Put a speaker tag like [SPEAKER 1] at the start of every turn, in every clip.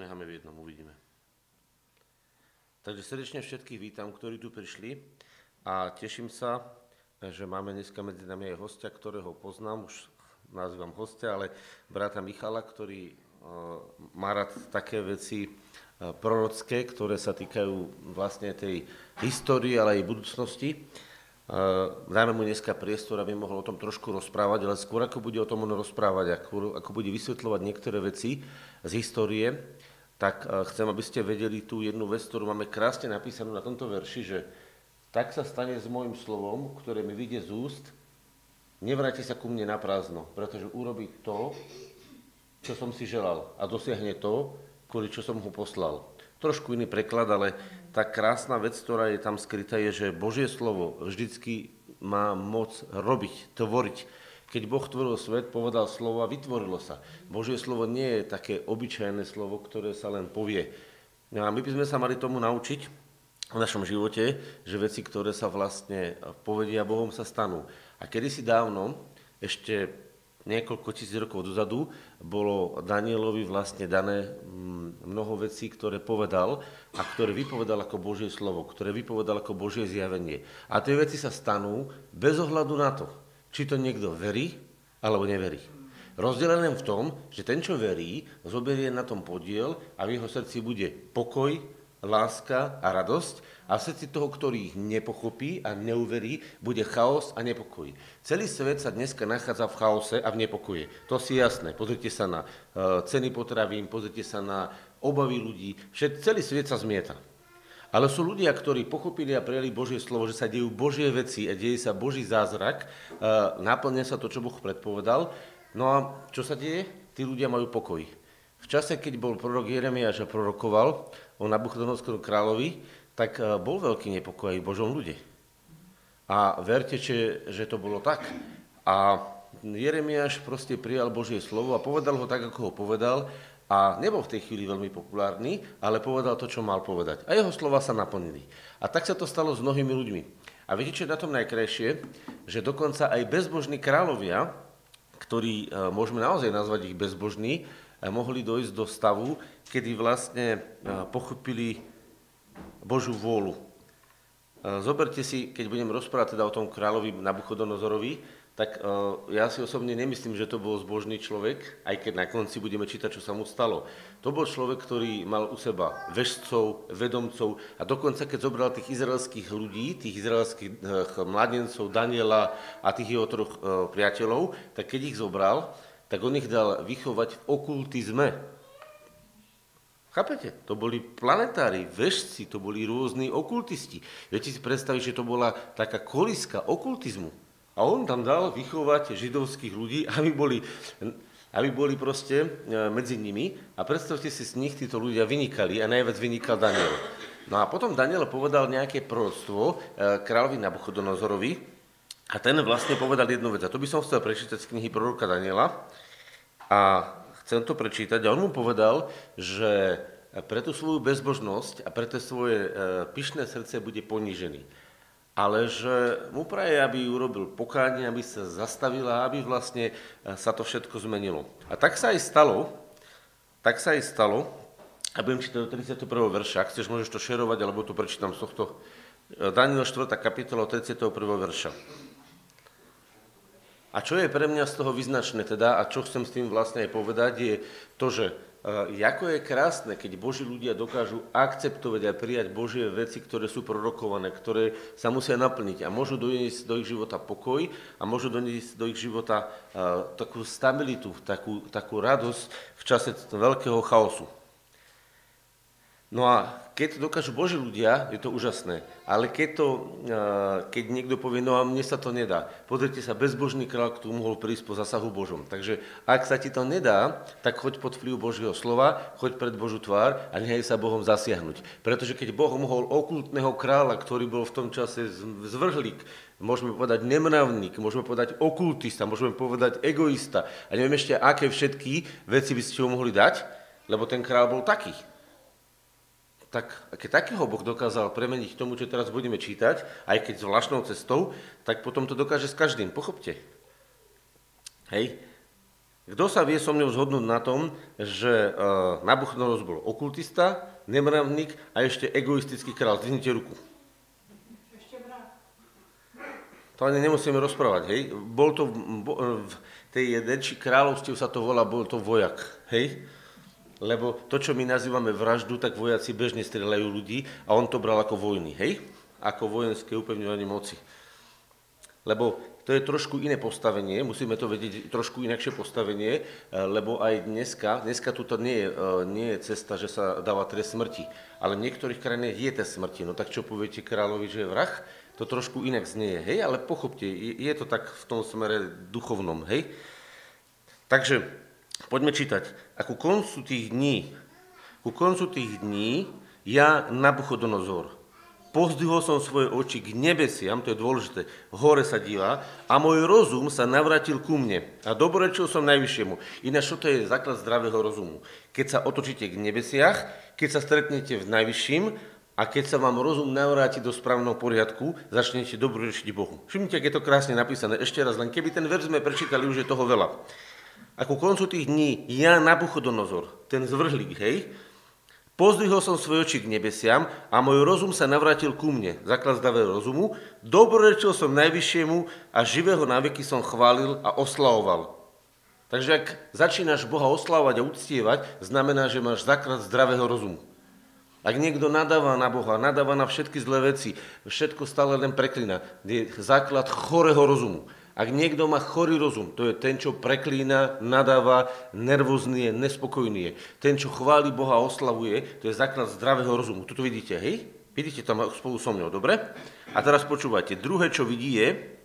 [SPEAKER 1] necháme v jednom, uvidíme. Takže srdečne všetkých vítam, ktorí tu prišli a teším sa, že máme dneska medzi nami aj hostia, ktorého poznám, už nazývam hostia, ale brata Michala, ktorý má rád také veci prorocké, ktoré sa týkajú vlastne tej histórie, ale aj budúcnosti. Dáme mu dneska priestor, aby mohol o tom trošku rozprávať, ale skôr ako bude o tom on rozprávať, ako, ako bude vysvetľovať niektoré veci z histórie, tak chcem, aby ste vedeli tú jednu vec, ktorú máme krásne napísanú na tomto verši, že tak sa stane s môjim slovom, ktoré mi vyjde z úst, nevráti sa ku mne na prázdno, pretože urobí to, čo som si želal a dosiahne to, kvôli čo som ho poslal trošku iný preklad, ale tá krásna vec, ktorá je tam skrytá, je, že Božie slovo vždycky má moc robiť, tvoriť. Keď Boh tvoril svet, povedal slovo a vytvorilo sa. Božie slovo nie je také obyčajné slovo, ktoré sa len povie. No a my by sme sa mali tomu naučiť v našom živote, že veci, ktoré sa vlastne povedia Bohom, sa stanú. A kedysi dávno, ešte niekoľko tisíc rokov dozadu bolo Danielovi vlastne dané mm, mnoho vecí, ktoré povedal a ktoré vypovedal ako Božie slovo, ktoré vypovedal ako Božie zjavenie. A tie veci sa stanú bez ohľadu na to, či to niekto verí alebo neverí. Rozdiel len v tom, že ten, čo verí, zoberie na tom podiel a v jeho srdci bude pokoj, láska a radosť a v srdci toho, ktorý ich nepochopí a neuverí, bude chaos a nepokoj. Celý svet sa dneska nachádza v chaose a v nepokoji. To si jasné. Pozrite sa na uh, ceny potravín, pozrite sa na obavy ľudí. Všet, celý svet sa zmieta. Ale sú ľudia, ktorí pochopili a prijali Božie slovo, že sa dejú Božie veci a deje sa Boží zázrak, uh, naplňa sa to, čo Boh predpovedal. No a čo sa deje? Tí ľudia majú pokoj. V čase, keď bol prorok Jeremiáš a prorokoval, o Nabuchodonoskoru kráľovi, tak e, bol veľký nepokoj aj v Božom ľude. A verte, že, že to bolo tak. A Jeremiáš proste prijal Božie slovo a povedal ho tak, ako ho povedal a nebol v tej chvíli veľmi populárny, ale povedal to, čo mal povedať. A jeho slova sa naplnili. A tak sa to stalo s mnohými ľuďmi. A viete, čo je na tom najkrajšie? Že dokonca aj bezbožní kráľovia, ktorí, e, môžeme naozaj nazvať ich bezbožní, mohli dojsť do stavu, kedy vlastne pochopili Božú vôľu. Zoberte si, keď budem rozprávať teda o tom kráľovi Nabuchodonozorovi, tak ja si osobne nemyslím, že to bol zbožný človek, aj keď na konci budeme čítať, čo sa mu stalo. To bol človek, ktorý mal u seba vežcov, vedomcov a dokonca, keď zobral tých izraelských ľudí, tých izraelských eh, mladencov, Daniela a tých jeho troch eh, priateľov, tak keď ich zobral, tak on ich dal vychovať v okultizme. Chápete? To boli planetári, vešci, to boli rôzni okultisti. Viete si predstaviť, že to bola taká koliska okultizmu. A on tam dal vychovať židovských ľudí, aby boli, aby boli proste e, medzi nimi. A predstavte si, z nich títo ľudia vynikali a najviac vynikal Daniel. No a potom Daniel povedal nejaké proroctvo e, kráľovi Nabuchodonozorovi, a ten vlastne povedal jednu vec, a to by som chcel prečítať z knihy proroka Daniela. A chcem to prečítať. A on mu povedal, že pre tú svoju bezbožnosť a pre to svoje e, pyšné srdce bude ponížený. Ale že mu praje, aby urobil pokánie, aby sa zastavila, aby vlastne e, sa to všetko zmenilo. A tak sa aj stalo, tak sa aj stalo, a budem čítať do 31. verša, ak chceš, môžeš to šerovať, alebo to prečítam z tohto e, Daniel 4. kapitola 31. verša. A čo je pre mňa z toho vyznačné teda, a čo chcem s tým vlastne aj povedať, je to, že e, ako je krásne, keď Boží ľudia dokážu akceptovať a prijať Božie veci, ktoré sú prorokované, ktoré sa musia naplniť a môžu doniesť do ich života pokoj a môžu doniesť do ich života uh, takú stabilitu, takú, takú radosť v čase veľkého chaosu. No a keď to dokážu Boží ľudia, je to úžasné. Ale keď, to, keď niekto povie, no a mne sa to nedá, pozrite sa, bezbožný kráľ tu mohol prísť po zasahu Božom. Takže ak sa ti to nedá, tak choď pod vplyv Božieho slova, choď pred Božú tvár a nechaj sa Bohom zasiahnuť. Pretože keď Boh mohol okultného kráľa, ktorý bol v tom čase zvrhlík, môžeme povedať nemravník, môžeme povedať okultista, môžeme povedať egoista a neviem ešte, aké všetky veci by ste ho mohli dať, lebo ten kráľ bol taký tak keď takého Boh dokázal premeniť tomu, čo teraz budeme čítať, aj keď zvláštnou cestou, tak potom to dokáže s každým. Pochopte. Hej? Kto sa vie so mnou zhodnúť na tom, že uh, Nabuchodonozor bol okultista, nemravník a ešte egoistický král? Zdvihnite ruku. To ani nemusíme rozprávať, hej. Bol to, v tej jedečí kráľovstiev sa to volá, bol to vojak, hej. Lebo to, čo my nazývame vraždu, tak vojaci bežne strieľajú ľudí a on to bral ako vojny, hej. Ako vojenské upevňovanie moci. Lebo to je trošku iné postavenie, musíme to vedieť, trošku inakšie postavenie, eh, lebo aj dneska, dneska tuto nie je, eh, nie je cesta, že sa dáva trest smrti, ale v niektorých krajinách je trest smrti. No tak čo poviete kráľovi, že je vrah? To trošku inak znie, hej, ale pochopte, je to tak v tom smere duchovnom, hej. Takže poďme čítať. A ku koncu tých dní, ku koncu tých dní, ja Nabuchodonozor, Pozdvihol som svoje oči k nebesiam, to je dôležité, hore sa díva, a môj rozum sa navrátil ku mne a dobrečil som najvyššiemu. Ináč, čo to je základ zdravého rozumu? Keď sa otočíte k nebesiach, keď sa stretnete v najvyšším a keď sa vám rozum navráti do správneho poriadku, začnete dobrorečiť Bohu. Všimnite, ak je to krásne napísané. Ešte raz, len keby ten verz sme prečítali, už je toho veľa. A ku koncu tých dní ja Nabuchodonozor, ten zvrhlík, hej, Pozdvihol som svoje oči k nebesiam a môj rozum sa navrátil ku mne, základ zdravého rozumu. Dobrorečil som najvyššiemu a živého náveky som chválil a oslavoval. Takže ak začínaš Boha oslavovať a uctievať, znamená, že máš základ zdravého rozumu. Ak niekto nadáva na Boha, nadáva na všetky zlé veci, všetko stále len preklína, je základ chorého rozumu. Ak niekto má chorý rozum, to je ten, čo preklína, nadáva, nervózny je, nespokojný je. Ten, čo chváli Boha a oslavuje, to je základ zdravého rozumu. Tuto vidíte, hej? Vidíte tam spolu so mnou, dobre? A teraz počúvajte. Druhé, čo vidí je,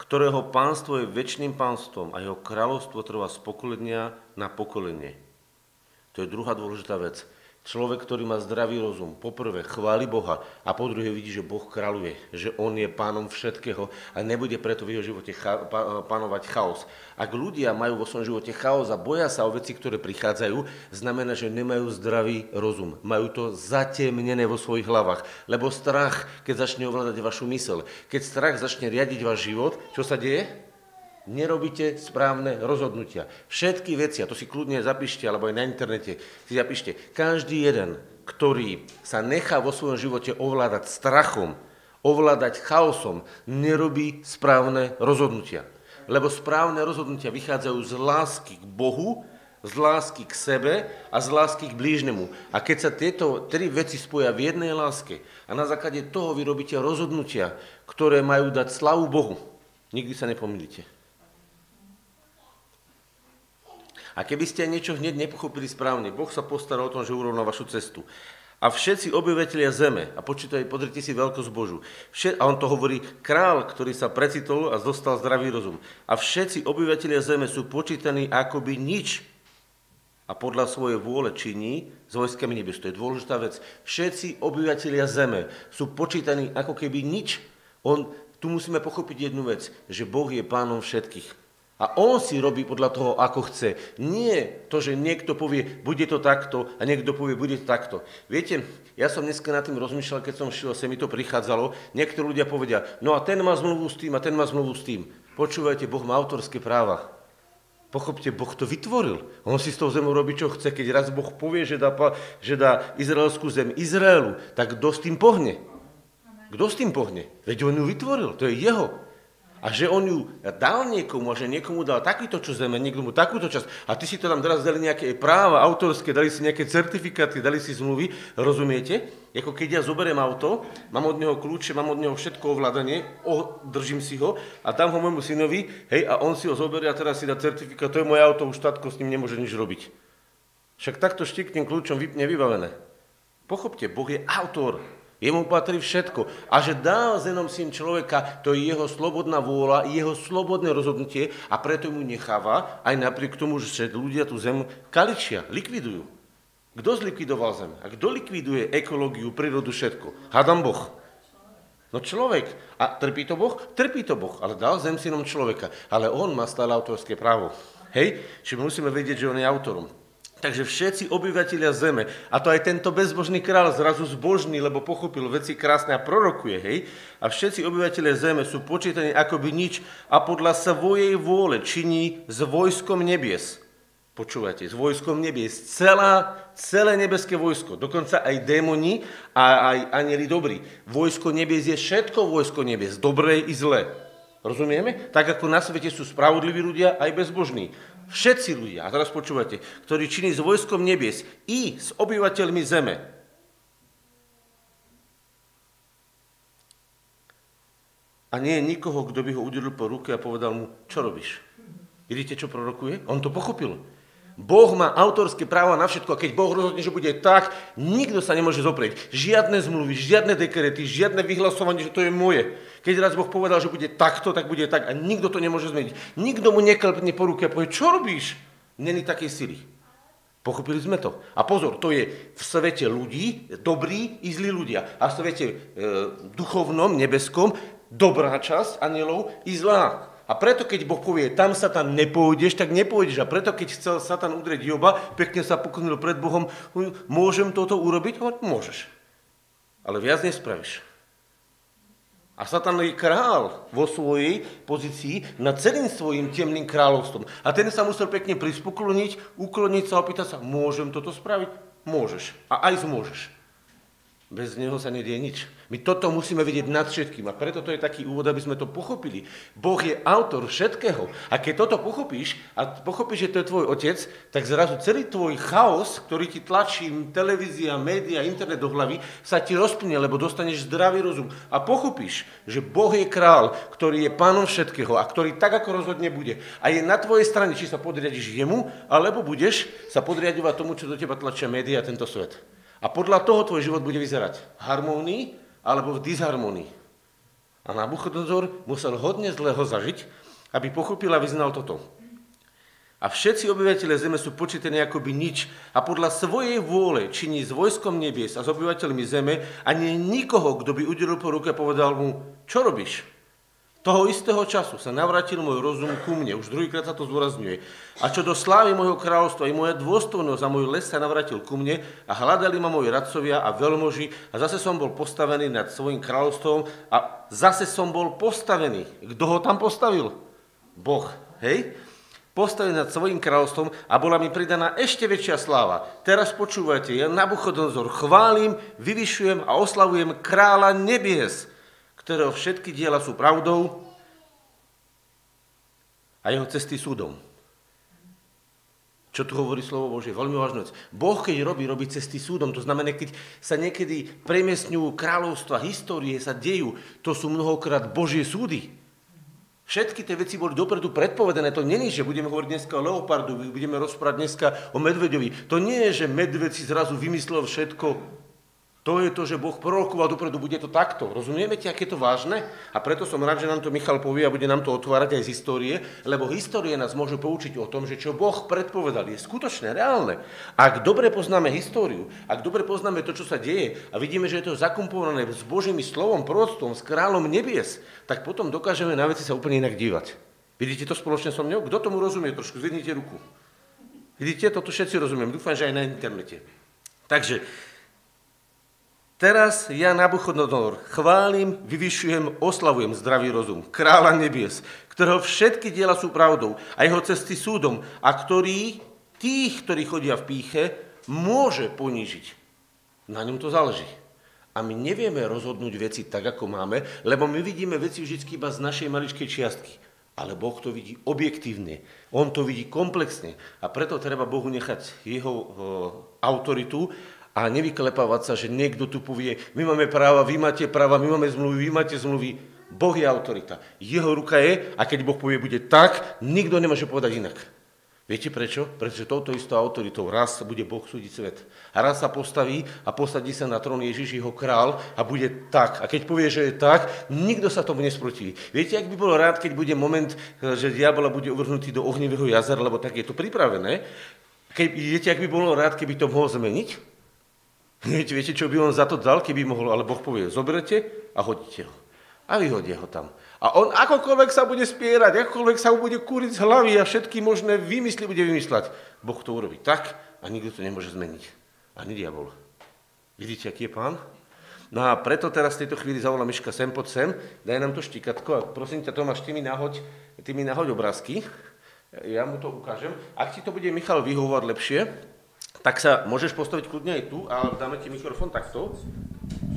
[SPEAKER 1] ktorého pánstvo je väčšným pánstvom a jeho kráľovstvo trvá z pokolenia na pokolenie. To je druhá dôležitá vec. Človek, ktorý má zdravý rozum, poprvé chváli Boha a po druhé vidí, že Boh kráľuje, že On je pánom všetkého a nebude preto v jeho živote cha- panovať chaos. Ak ľudia majú vo svojom živote chaos a boja sa o veci, ktoré prichádzajú, znamená, že nemajú zdravý rozum. Majú to zatemnené vo svojich hlavách. Lebo strach, keď začne ovládať vašu mysel, keď strach začne riadiť váš život, čo sa deje? Nerobíte správne rozhodnutia. Všetky veci, a to si kľudne zapíšte, alebo aj na internete si zapíšte, každý jeden, ktorý sa nechá vo svojom živote ovládať strachom, ovládať chaosom, nerobí správne rozhodnutia. Lebo správne rozhodnutia vychádzajú z lásky k Bohu, z lásky k sebe a z lásky k blížnemu. A keď sa tieto tri veci spoja v jednej láske a na základe toho vy robíte rozhodnutia, ktoré majú dať slavu Bohu, nikdy sa nepomýlite. A keby ste niečo hneď nepochopili správne, Boh sa postaral o tom, že urovná vašu cestu. A všetci obyvateľia zeme, a počítaj, podrite si veľkosť Božu, všet, a on to hovorí, král, ktorý sa precitol a dostal zdravý rozum. A všetci obyvateľia zeme sú počítaní akoby nič a podľa svojej vôle činí s vojskami nebes. To je dôležitá vec. Všetci obyvateľia zeme sú počítaní ako keby nič. On, tu musíme pochopiť jednu vec, že Boh je pánom všetkých. A on si robí podľa toho, ako chce. Nie to, že niekto povie, bude to takto a niekto povie, bude to takto. Viete, ja som dneska nad tým rozmýšľal, keď som šiel, sa mi to prichádzalo. Niektorí ľudia povedia, no a ten má zmluvu s tým a ten má zmluvu s tým. Počúvajte, Boh má autorské práva. Pochopte, Boh to vytvoril. On si s tou zemou robí, čo chce. Keď raz Boh povie, že dá, že dá izraelskú zem Izraelu, tak kto s tým pohne? Kto s tým pohne? Veď on ju vytvoril, to je jeho a že on ju dal niekomu a že niekomu dal takýto čo zeme, niekomu takúto časť a ty si to tam teraz dali nejaké práva autorské, dali si nejaké certifikáty, dali si zmluvy, rozumiete? Ako keď ja zoberiem auto, mám od neho kľúče, mám od neho všetko ovládanie, držím si ho a dám ho môjmu synovi, hej, a on si ho zoberie a teraz si dá certifikát, to je moje auto, už štátko s ním nemôže nič robiť. Však takto štikným kľúčom vypne vybavené. Pochopte, Boh je autor. Jemu patrí všetko. A že dal zenom syn človeka, to je jeho slobodná vôľa, jeho slobodné rozhodnutie a preto mu necháva, aj napriek tomu, že ľudia tú zem kaličia, likvidujú. Kto zlikvidoval zem? A kto likviduje ekológiu, prírodu, všetko? Hádam Boh. No človek. A trpí to Boh? Trpí to Boh, ale dal zem synom človeka. Ale on má stále autorské právo. Hej? Čiže musíme vedieť, že on je autorom. Takže všetci obyvateľia zeme, a to aj tento bezbožný král zrazu zbožný, lebo pochopil veci krásne a prorokuje, hej, a všetci obyvateľia zeme sú počítaní akoby nič a podľa svojej vôle činí s vojskom nebies. Počúvate, s vojskom nebies. Celá, celé nebeské vojsko, dokonca aj démoni a aj anieli dobrí. Vojsko nebies je všetko vojsko nebies, dobré i zlé. Rozumieme? Tak ako na svete sú spravodliví ľudia, aj bezbožní. Všetci ľudia, a teraz počúvate, ktorí činí s vojskom nebies i s obyvateľmi zeme. A nie je nikoho, kto by ho udelil po ruke a povedal mu, čo robíš? Vidíte, čo prorokuje? On to pochopil. Boh má autorské právo na všetko a keď Boh rozhodne, že bude tak, nikto sa nemôže zoprieť. Žiadne zmluvy, žiadne dekrety, žiadne vyhlasovanie, že to je moje. Keď raz Boh povedal, že bude takto, tak bude tak a nikto to nemôže zmeniť. Nikto mu neklepne po ruke a povie, čo robíš? Není takej sily. Pochopili sme to. A pozor, to je v svete ľudí, dobrí i zlí ľudia. A v svete e, duchovnom, nebeskom, dobrá časť anielov i zlá. A preto, keď Boh povie, tam sa tam nepôjdeš, tak nepôjdeš. A preto, keď chcel Satan udrieť Joba, pekne sa poklonil pred Bohom, môžem toto urobiť? Môžeš. Ale viac nespravíš. A Satan je král vo svojej pozícii nad celým svojim temným kráľovstvom. A ten sa musel pekne prispokloniť, ukloniť sa a opýtať sa, môžem toto spraviť? Môžeš. A aj zmôžeš. Bez neho sa nedie nič. My toto musíme vidieť nad všetkým a preto to je taký úvod, aby sme to pochopili. Boh je autor všetkého a keď toto pochopíš a pochopíš, že to je tvoj otec, tak zrazu celý tvoj chaos, ktorý ti tlačí televízia, média, internet do hlavy, sa ti rozplyne, lebo dostaneš zdravý rozum a pochopíš, že Boh je král, ktorý je pánom všetkého a ktorý tak, ako rozhodne bude. A je na tvojej strane, či sa podriadiš jemu, alebo budeš sa podriadovať tomu, čo do teba tlačia média a tento svet. A podľa toho tvoj život bude vyzerať harmónii alebo v disharmónii. A Nabuchodonzor musel hodne zlého zažiť, aby pochopil a vyznal toto. A všetci obyvateľe zeme sú počítaní akoby nič a podľa svojej vôle činí s vojskom nebies a s obyvateľmi zeme a nie nikoho, kto by udelil po ruke a povedal mu, čo robíš? Toho istého času sa navratil môj rozum ku mne, už druhýkrát sa to zdôrazňuje. A čo do slávy môjho kráľovstva, i moja dôstojnosť a môj les sa navratil ku mne a hľadali ma moji radcovia a veľmoži a zase som bol postavený nad svojim kráľovstvom a zase som bol postavený. Kto ho tam postavil? Boh, hej? Postavený nad svojim kráľovstvom a bola mi pridaná ešte väčšia sláva. Teraz počúvajte, ja Nabuchodonzor chválim, vyvyšujem a oslavujem kráľa nebies, ktorého všetky diela sú pravdou a jeho cesty súdom. Čo tu hovorí slovo Božie? Veľmi vážne vec. Boh, keď robí, robí cesty súdom. To znamená, keď sa niekedy premiesňujú kráľovstva, histórie sa dejú, to sú mnohokrát Božie súdy. Všetky tie veci boli dopredu predpovedané. To není, že budeme hovoriť dneska o leopardu, budeme rozprávať dneska o medveďovi. To nie je, že medveď si zrazu vymyslel všetko to je to, že Boh prorokoval dopredu, bude to takto. Rozumieme ti, aké je to vážne? A preto som rád, že nám to Michal povie a bude nám to otvárať aj z histórie, lebo histórie nás môže poučiť o tom, že čo Boh predpovedal je skutočné, reálne. Ak dobre poznáme históriu, ak dobre poznáme to, čo sa deje a vidíme, že je to zakomponované s Božím slovom, proroctvom, s kráľom nebies, tak potom dokážeme na veci sa úplne inak dívať. Vidíte to spoločne so mnou? Kto tomu rozumie trošku? Zvednite ruku. Vidíte, toto všetci rozumiem. Dúfam, že aj na internete. Takže Teraz ja Nabuchodonor chválim, vyvyšujem, oslavujem zdravý rozum, kráľa nebies, ktorého všetky diela sú pravdou a jeho cesty súdom a ktorý tých, ktorí chodia v píche, môže ponížiť. Na ňom to záleží. A my nevieme rozhodnúť veci tak, ako máme, lebo my vidíme veci vždy iba z našej maličkej čiastky. Ale Boh to vidí objektívne. On to vidí komplexne. A preto treba Bohu nechať jeho uh, autoritu a nevyklepávať sa, že niekto tu povie, my máme práva, vy máte práva, my máme zmluvy, vy máte zmluvy. Boh je autorita. Jeho ruka je a keď Boh povie, bude tak, nikto nemôže povedať inak. Viete prečo? Pretože touto istou autoritou raz bude Boh súdiť svet. A raz sa postaví a posadí sa na trón Ježiš, jeho král a bude tak. A keď povie, že je tak, nikto sa tomu nesprotiví. Viete, ak by bolo rád, keď bude moment, že diabola bude uvrhnutý do ohnivého jazera, lebo tak je to pripravené. Keď, viete, ak by bolo rád, keby to mohol zmeniť? Viete, viete, čo by on za to dal, keby mohol, ale Boh povie, zoberte a hodíte ho. A vyhodia ho tam. A on akokoľvek sa bude spierať, akokoľvek sa mu bude kúriť z hlavy a všetky možné vymysly bude vymysľať, Boh to urobí tak a nikto to nemôže zmeniť. Ani diabol. Vidíte, aký je pán? No a preto teraz v tejto chvíli zavolá Miška sem pod sem, daj nám to štikatko a prosím ťa Tomáš, ty mi nahoď, ty mi nahoď obrázky, ja mu to ukážem. Ak ti to bude Michal vyhovovať lepšie, tak sa môžeš postaviť kľudne aj tu a dáme ti mikrofón takto,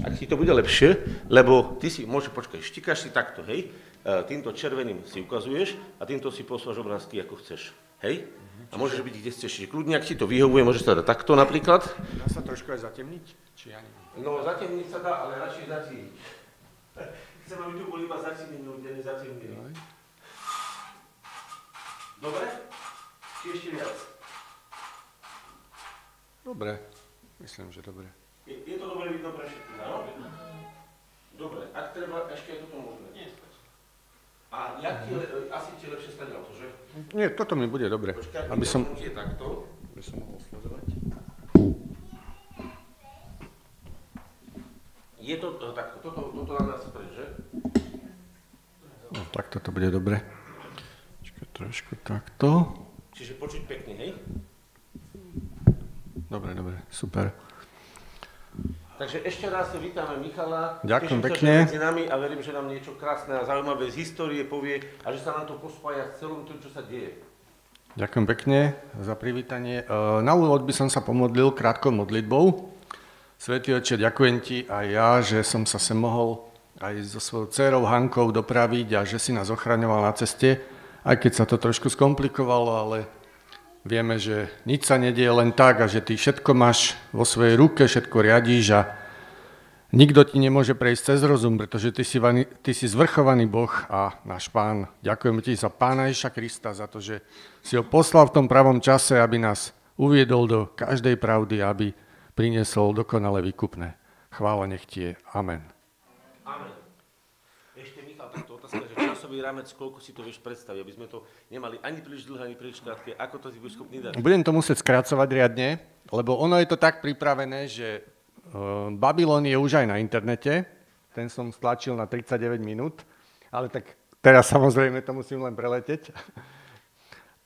[SPEAKER 1] ak ti to bude lepšie, lebo ty si, môže počkaj, štikáš si takto, hej, e, týmto červeným si ukazuješ a týmto si posláš obrázky, ako chceš, hej? A môžeš byť kde chceš, čiže kľudne, ak ti to vyhovuje, môžeš sa dať takto napríklad.
[SPEAKER 2] Dá sa trošku aj zatemniť? Či ja neviem.
[SPEAKER 1] No, zatemniť sa dá, ale radšej zatieniť. Chcem, aby tu boli iba zatemnení, ľudia nezatemnení. Dobre? Či ešte viac?
[SPEAKER 2] Dobre, myslím, že dobre.
[SPEAKER 1] Je, je to dobre vidno pre všetkých, áno? Dobre, ak treba, ešte je toto možné. A jak ti, le- asi ti lepšie stane to, že?
[SPEAKER 2] Nie, toto mi bude dobre.
[SPEAKER 1] Počkaj,
[SPEAKER 2] Aby som,
[SPEAKER 1] je takto.
[SPEAKER 2] aby som mohol sledovať.
[SPEAKER 1] Je to takto, toto, toto na nás preč, že?
[SPEAKER 2] No, tak toto bude dobre. Počkaj, trošku takto.
[SPEAKER 1] Čiže počuť pekne, hej?
[SPEAKER 2] Dobre, dobre, super.
[SPEAKER 1] Takže ešte raz vítame Michala.
[SPEAKER 2] Ďakujem
[SPEAKER 1] Teším sa,
[SPEAKER 2] pekne.
[SPEAKER 1] že je medzi nami a verím, že nám niečo krásne a zaujímavé z histórie povie a že sa nám to pospája s celým tým, čo sa deje.
[SPEAKER 2] Ďakujem pekne za privítanie. E, Na úvod by som sa pomodlil krátkou modlitbou. Svetý oče, ďakujem ti aj ja, že som sa sem mohol aj so svojou dcerou Hankou dopraviť a že si nás ochraňoval na ceste, aj keď sa to trošku skomplikovalo, ale vieme, že nič sa nedieje len tak a že ty všetko máš vo svojej ruke, všetko riadíš a Nikto ti nemôže prejsť cez rozum, pretože ty si, vani, ty si zvrchovaný Boh a náš Pán. Ďakujem ti za Pána Ježa Krista, za to, že si ho poslal v tom pravom čase, aby nás uviedol do každej pravdy, aby priniesol dokonale výkupné. Chvála nech ti. Amen.
[SPEAKER 1] Amen. Ešte Michal, takto otázka, že časový rámec, koľko si to vieš predstaviť, aby sme to nemali ani príliš dlhé, ani príliš krátke. Ako to si budeš schopný dať?
[SPEAKER 2] Budem to musieť skracovať riadne, lebo ono je to tak pripravené, že eh, Babylon je už aj na internete, ten som stlačil na 39 minút, ale tak teraz samozrejme to musím len preleteť.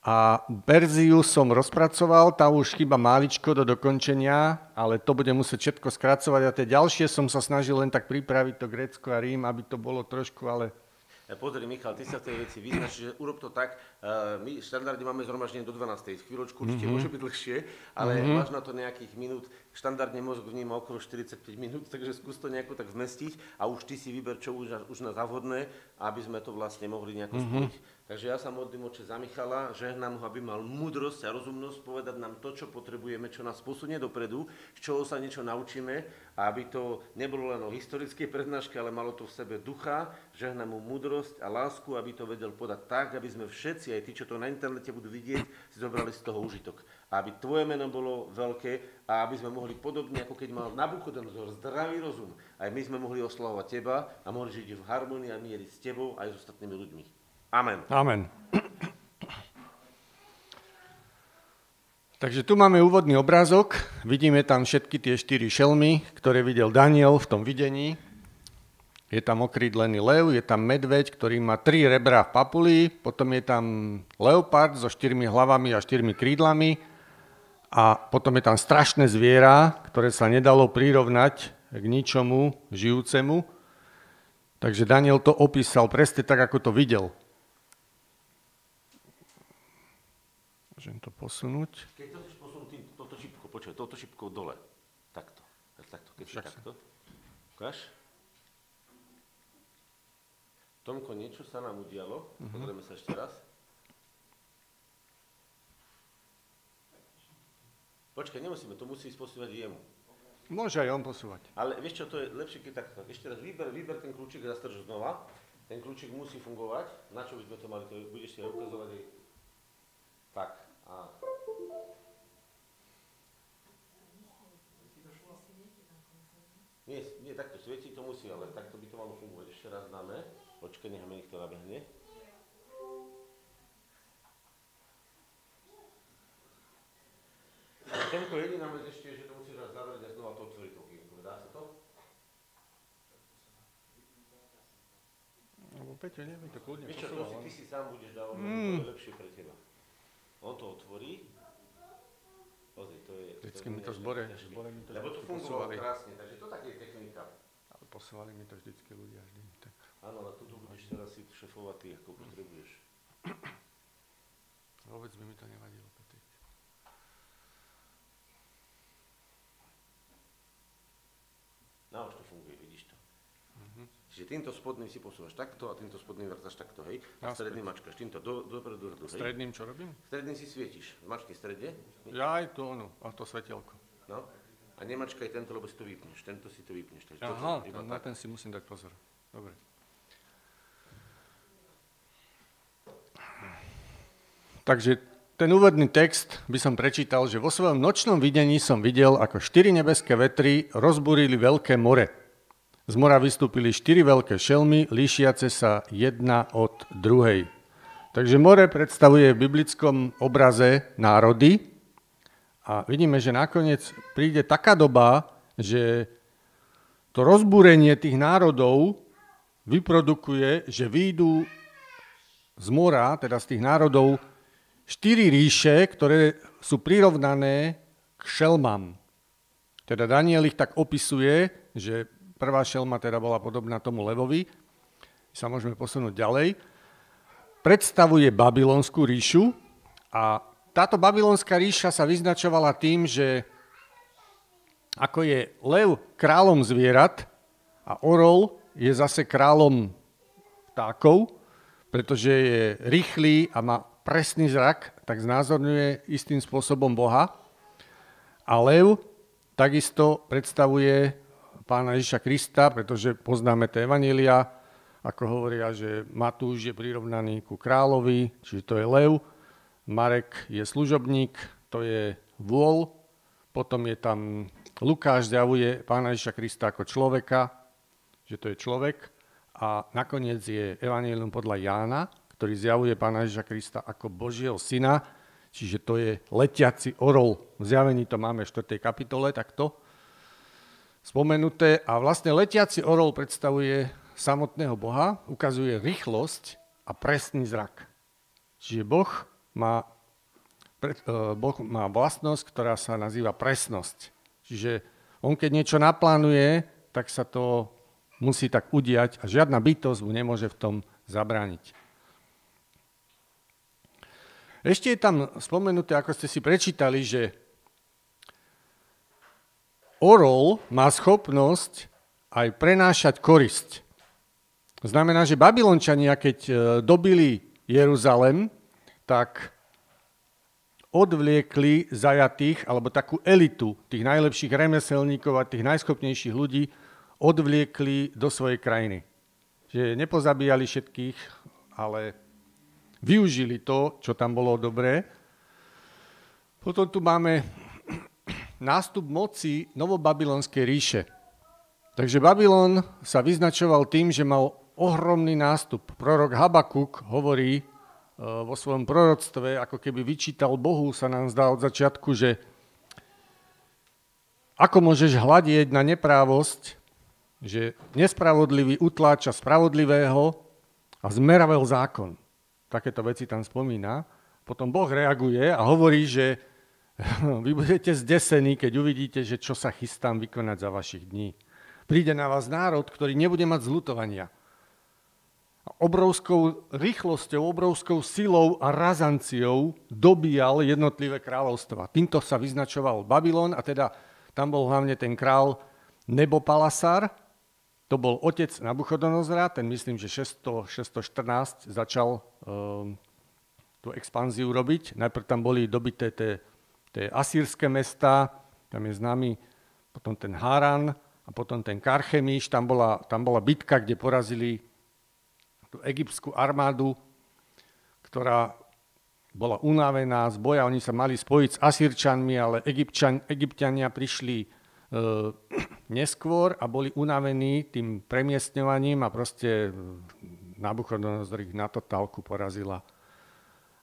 [SPEAKER 2] A verziu som rozpracoval, tá už chyba máličko do dokončenia, ale to budem musieť všetko skracovať a tie ďalšie som sa snažil len tak pripraviť to Grécko a Rím, aby to bolo trošku, ale
[SPEAKER 1] E, Pozri, Michal, ty sa v tej veci vyznaš, že urob to tak. e, My štandardne máme zhromaždenie do 12. Chvíľočku určite môže byť dlhšie, ale máš na to nejakých minút. Štandardne mozog vníma okolo 45 minút, takže skús to nejako tak zmestiť a už ty si vyber, čo už, už na závodné, aby sme to vlastne mohli nejako spojiť. Takže ja sa modlím oče za Michala, žehnám ho, aby mal múdrosť a rozumnosť povedať nám to, čo potrebujeme, čo nás posunie dopredu, z čoho sa niečo naučíme a aby to nebolo len o historickej prednáške, ale malo to v sebe ducha, žehnám mu múdrosť a lásku, aby to vedel podať tak, aby sme všetci, aj tí, čo to na internete budú vidieť, si zobrali z toho užitok. A aby tvoje meno bolo veľké a aby sme mohli podobne, ako keď mal Nabuchodonozor zdravý rozum, aj my sme mohli oslavovať teba a mohli žiť v harmonii a miery s tebou aj s ostatnými ľuďmi. Amen.
[SPEAKER 2] Amen. Takže tu máme úvodný obrázok. Vidíme tam všetky tie štyri šelmy, ktoré videl Daniel v tom videní. Je tam okrídlený lev, je tam medveď, ktorý má tri rebra v papuli, potom je tam leopard so štyrmi hlavami a štyrmi krídlami a potom je tam strašné zviera, ktoré sa nedalo prirovnať k ničomu žijúcemu. Takže Daniel to opísal presne tak, ako to videl. Môžem to posunúť.
[SPEAKER 1] Keď to chceš posunúť tým, toto šipko, počuj, toto šipkou dole. Takto. Takto, keď si takto. Ukáž. Tomko, niečo sa nám udialo.
[SPEAKER 2] Mhm.
[SPEAKER 1] Pozrieme sa ešte raz. Počkaj, nemusíme, to musí sposúvať jemu.
[SPEAKER 2] Môže aj on posúvať.
[SPEAKER 1] Ale vieš čo, to je lepšie, keď takto. Ešte raz vyber, vyber ten kľúčik a zastrž znova. Ten kľúčik musí fungovať. Na čo by sme to mali? To budeš si ukazovať aj... Tak. A... Nie, nie, takto svieti to musí, ale takto by to malo fungovať. Ešte raz dáme. Počkaj, necháme, nech to nabehne. Tomko, jediná vec ešte je, že to musíš raz zavrieť a znova to otvoriť to okienko. Dá sa to?
[SPEAKER 2] Lebo Peťo, neviem, to kľudne
[SPEAKER 1] Vieš čo, to si, ty si sám budeš dávať, mm. to je lepšie pre teba. On to otvorí. Pozri, to je...
[SPEAKER 2] Vždycky mi to zbore, zbore mi to
[SPEAKER 1] Lebo to fungovalo krásne, takže to tak je technika.
[SPEAKER 2] Ale posúvali mi to vždycky ľudia vždy. Tak.
[SPEAKER 1] Áno, ale tu budeš teraz si šefovať ty, ako potrebuješ.
[SPEAKER 2] Vôbec by mi to nevadilo, Petr.
[SPEAKER 1] Na už to funguje. Čiže týmto spodným si posúvaš takto a týmto spodným vrtaš takto, hej? A stredným mačkaš týmto do, dopredu, dozadu, hej?
[SPEAKER 2] Stredným čo robím?
[SPEAKER 1] Stredným si svietiš. Mačky v strede,
[SPEAKER 2] Ja aj tu onu, a to svetelko.
[SPEAKER 1] no. A nemačkaj tento, lebo si to vypneš. Tento si to vypneš. Takže toto,
[SPEAKER 2] Aha,
[SPEAKER 1] iba
[SPEAKER 2] na
[SPEAKER 1] tak.
[SPEAKER 2] ten si musím dať pozor. Dobre. Takže ten úvodný text by som prečítal, že vo svojom nočnom videní som videl, ako štyri nebeské vetry rozbúrili veľké more. Z mora vystúpili štyri veľké šelmy, líšiace sa jedna od druhej. Takže more predstavuje v biblickom obraze národy a vidíme, že nakoniec príde taká doba, že to rozbúrenie tých národov vyprodukuje, že výjdu z mora, teda z tých národov, štyri ríše, ktoré sú prirovnané k šelmám. Teda Daniel ich tak opisuje, že prvá šelma teda bola podobná tomu levovi, sa môžeme posunúť ďalej, predstavuje Babylonskú ríšu a táto Babylonská ríša sa vyznačovala tým, že ako je lev kráľom zvierat a orol je zase kráľom vtákov, pretože je rýchly a má presný zrak, tak znázorňuje istým spôsobom Boha. A lev takisto predstavuje pána Ježiša Krista, pretože poznáme tie evanília, ako hovoria, že Matúš je prirovnaný ku kráľovi, čiže to je lev, Marek je služobník, to je vôľ, potom je tam Lukáš zjavuje pána Ježiša Krista ako človeka, že to je človek a nakoniec je Evangelium podľa Jána, ktorý zjavuje pána Ježiša Krista ako Božieho syna, čiže to je letiaci orol. V zjavení to máme v 4. kapitole takto spomenuté a vlastne letiaci orol predstavuje samotného Boha, ukazuje rýchlosť a presný zrak. Čiže Boh má, e, boh má vlastnosť, ktorá sa nazýva presnosť. Čiže on keď niečo naplánuje, tak sa to musí tak udiať a žiadna bytosť mu nemôže v tom zabrániť. Ešte je tam spomenuté, ako ste si prečítali, že orol má schopnosť aj prenášať korisť. Znamená, že Babylončania, keď e, dobili Jeruzalem, tak odvliekli zajatých, alebo takú elitu tých najlepších remeselníkov a tých najschopnejších ľudí, odvliekli do svojej krajiny. Že nepozabíjali všetkých, ale využili to, čo tam bolo dobré. Potom tu máme nástup moci novobabylonskej ríše. Takže Babylon sa vyznačoval tým, že mal ohromný nástup. Prorok Habakuk hovorí e, vo svojom proroctve, ako keby vyčítal Bohu, sa nám zdá od začiatku, že ako môžeš hľadieť na neprávosť, že nespravodlivý utláča spravodlivého a zmeravel zákon. Takéto veci tam spomína. Potom Boh reaguje a hovorí, že vy budete zdesení, keď uvidíte, že čo sa chystám vykonať za vašich dní. Príde na vás národ, ktorý nebude mať zlutovania. Obrovskou rýchlosťou, obrovskou silou a razanciou dobíjal jednotlivé kráľovstva. Týmto sa vyznačoval Babylon a teda tam bol hlavne ten král Nebopalasar, to bol otec Nabuchodonozra, ten myslím, že 600, 614 začal um, tú expanziu robiť. Najprv tam boli dobité tie, tie asýrske mesta, tam je známy potom ten Haran a potom ten Karchemiš, tam bola, tam bola bitka, kde porazili tú egyptskú armádu, ktorá bola unavená z boja, oni sa mali spojiť s Asírčanmi, ale Egyptian, Egyptiania prišli e, neskôr a boli unavení tým premiestňovaním a proste Nabuchodonozor ich na totálku porazila.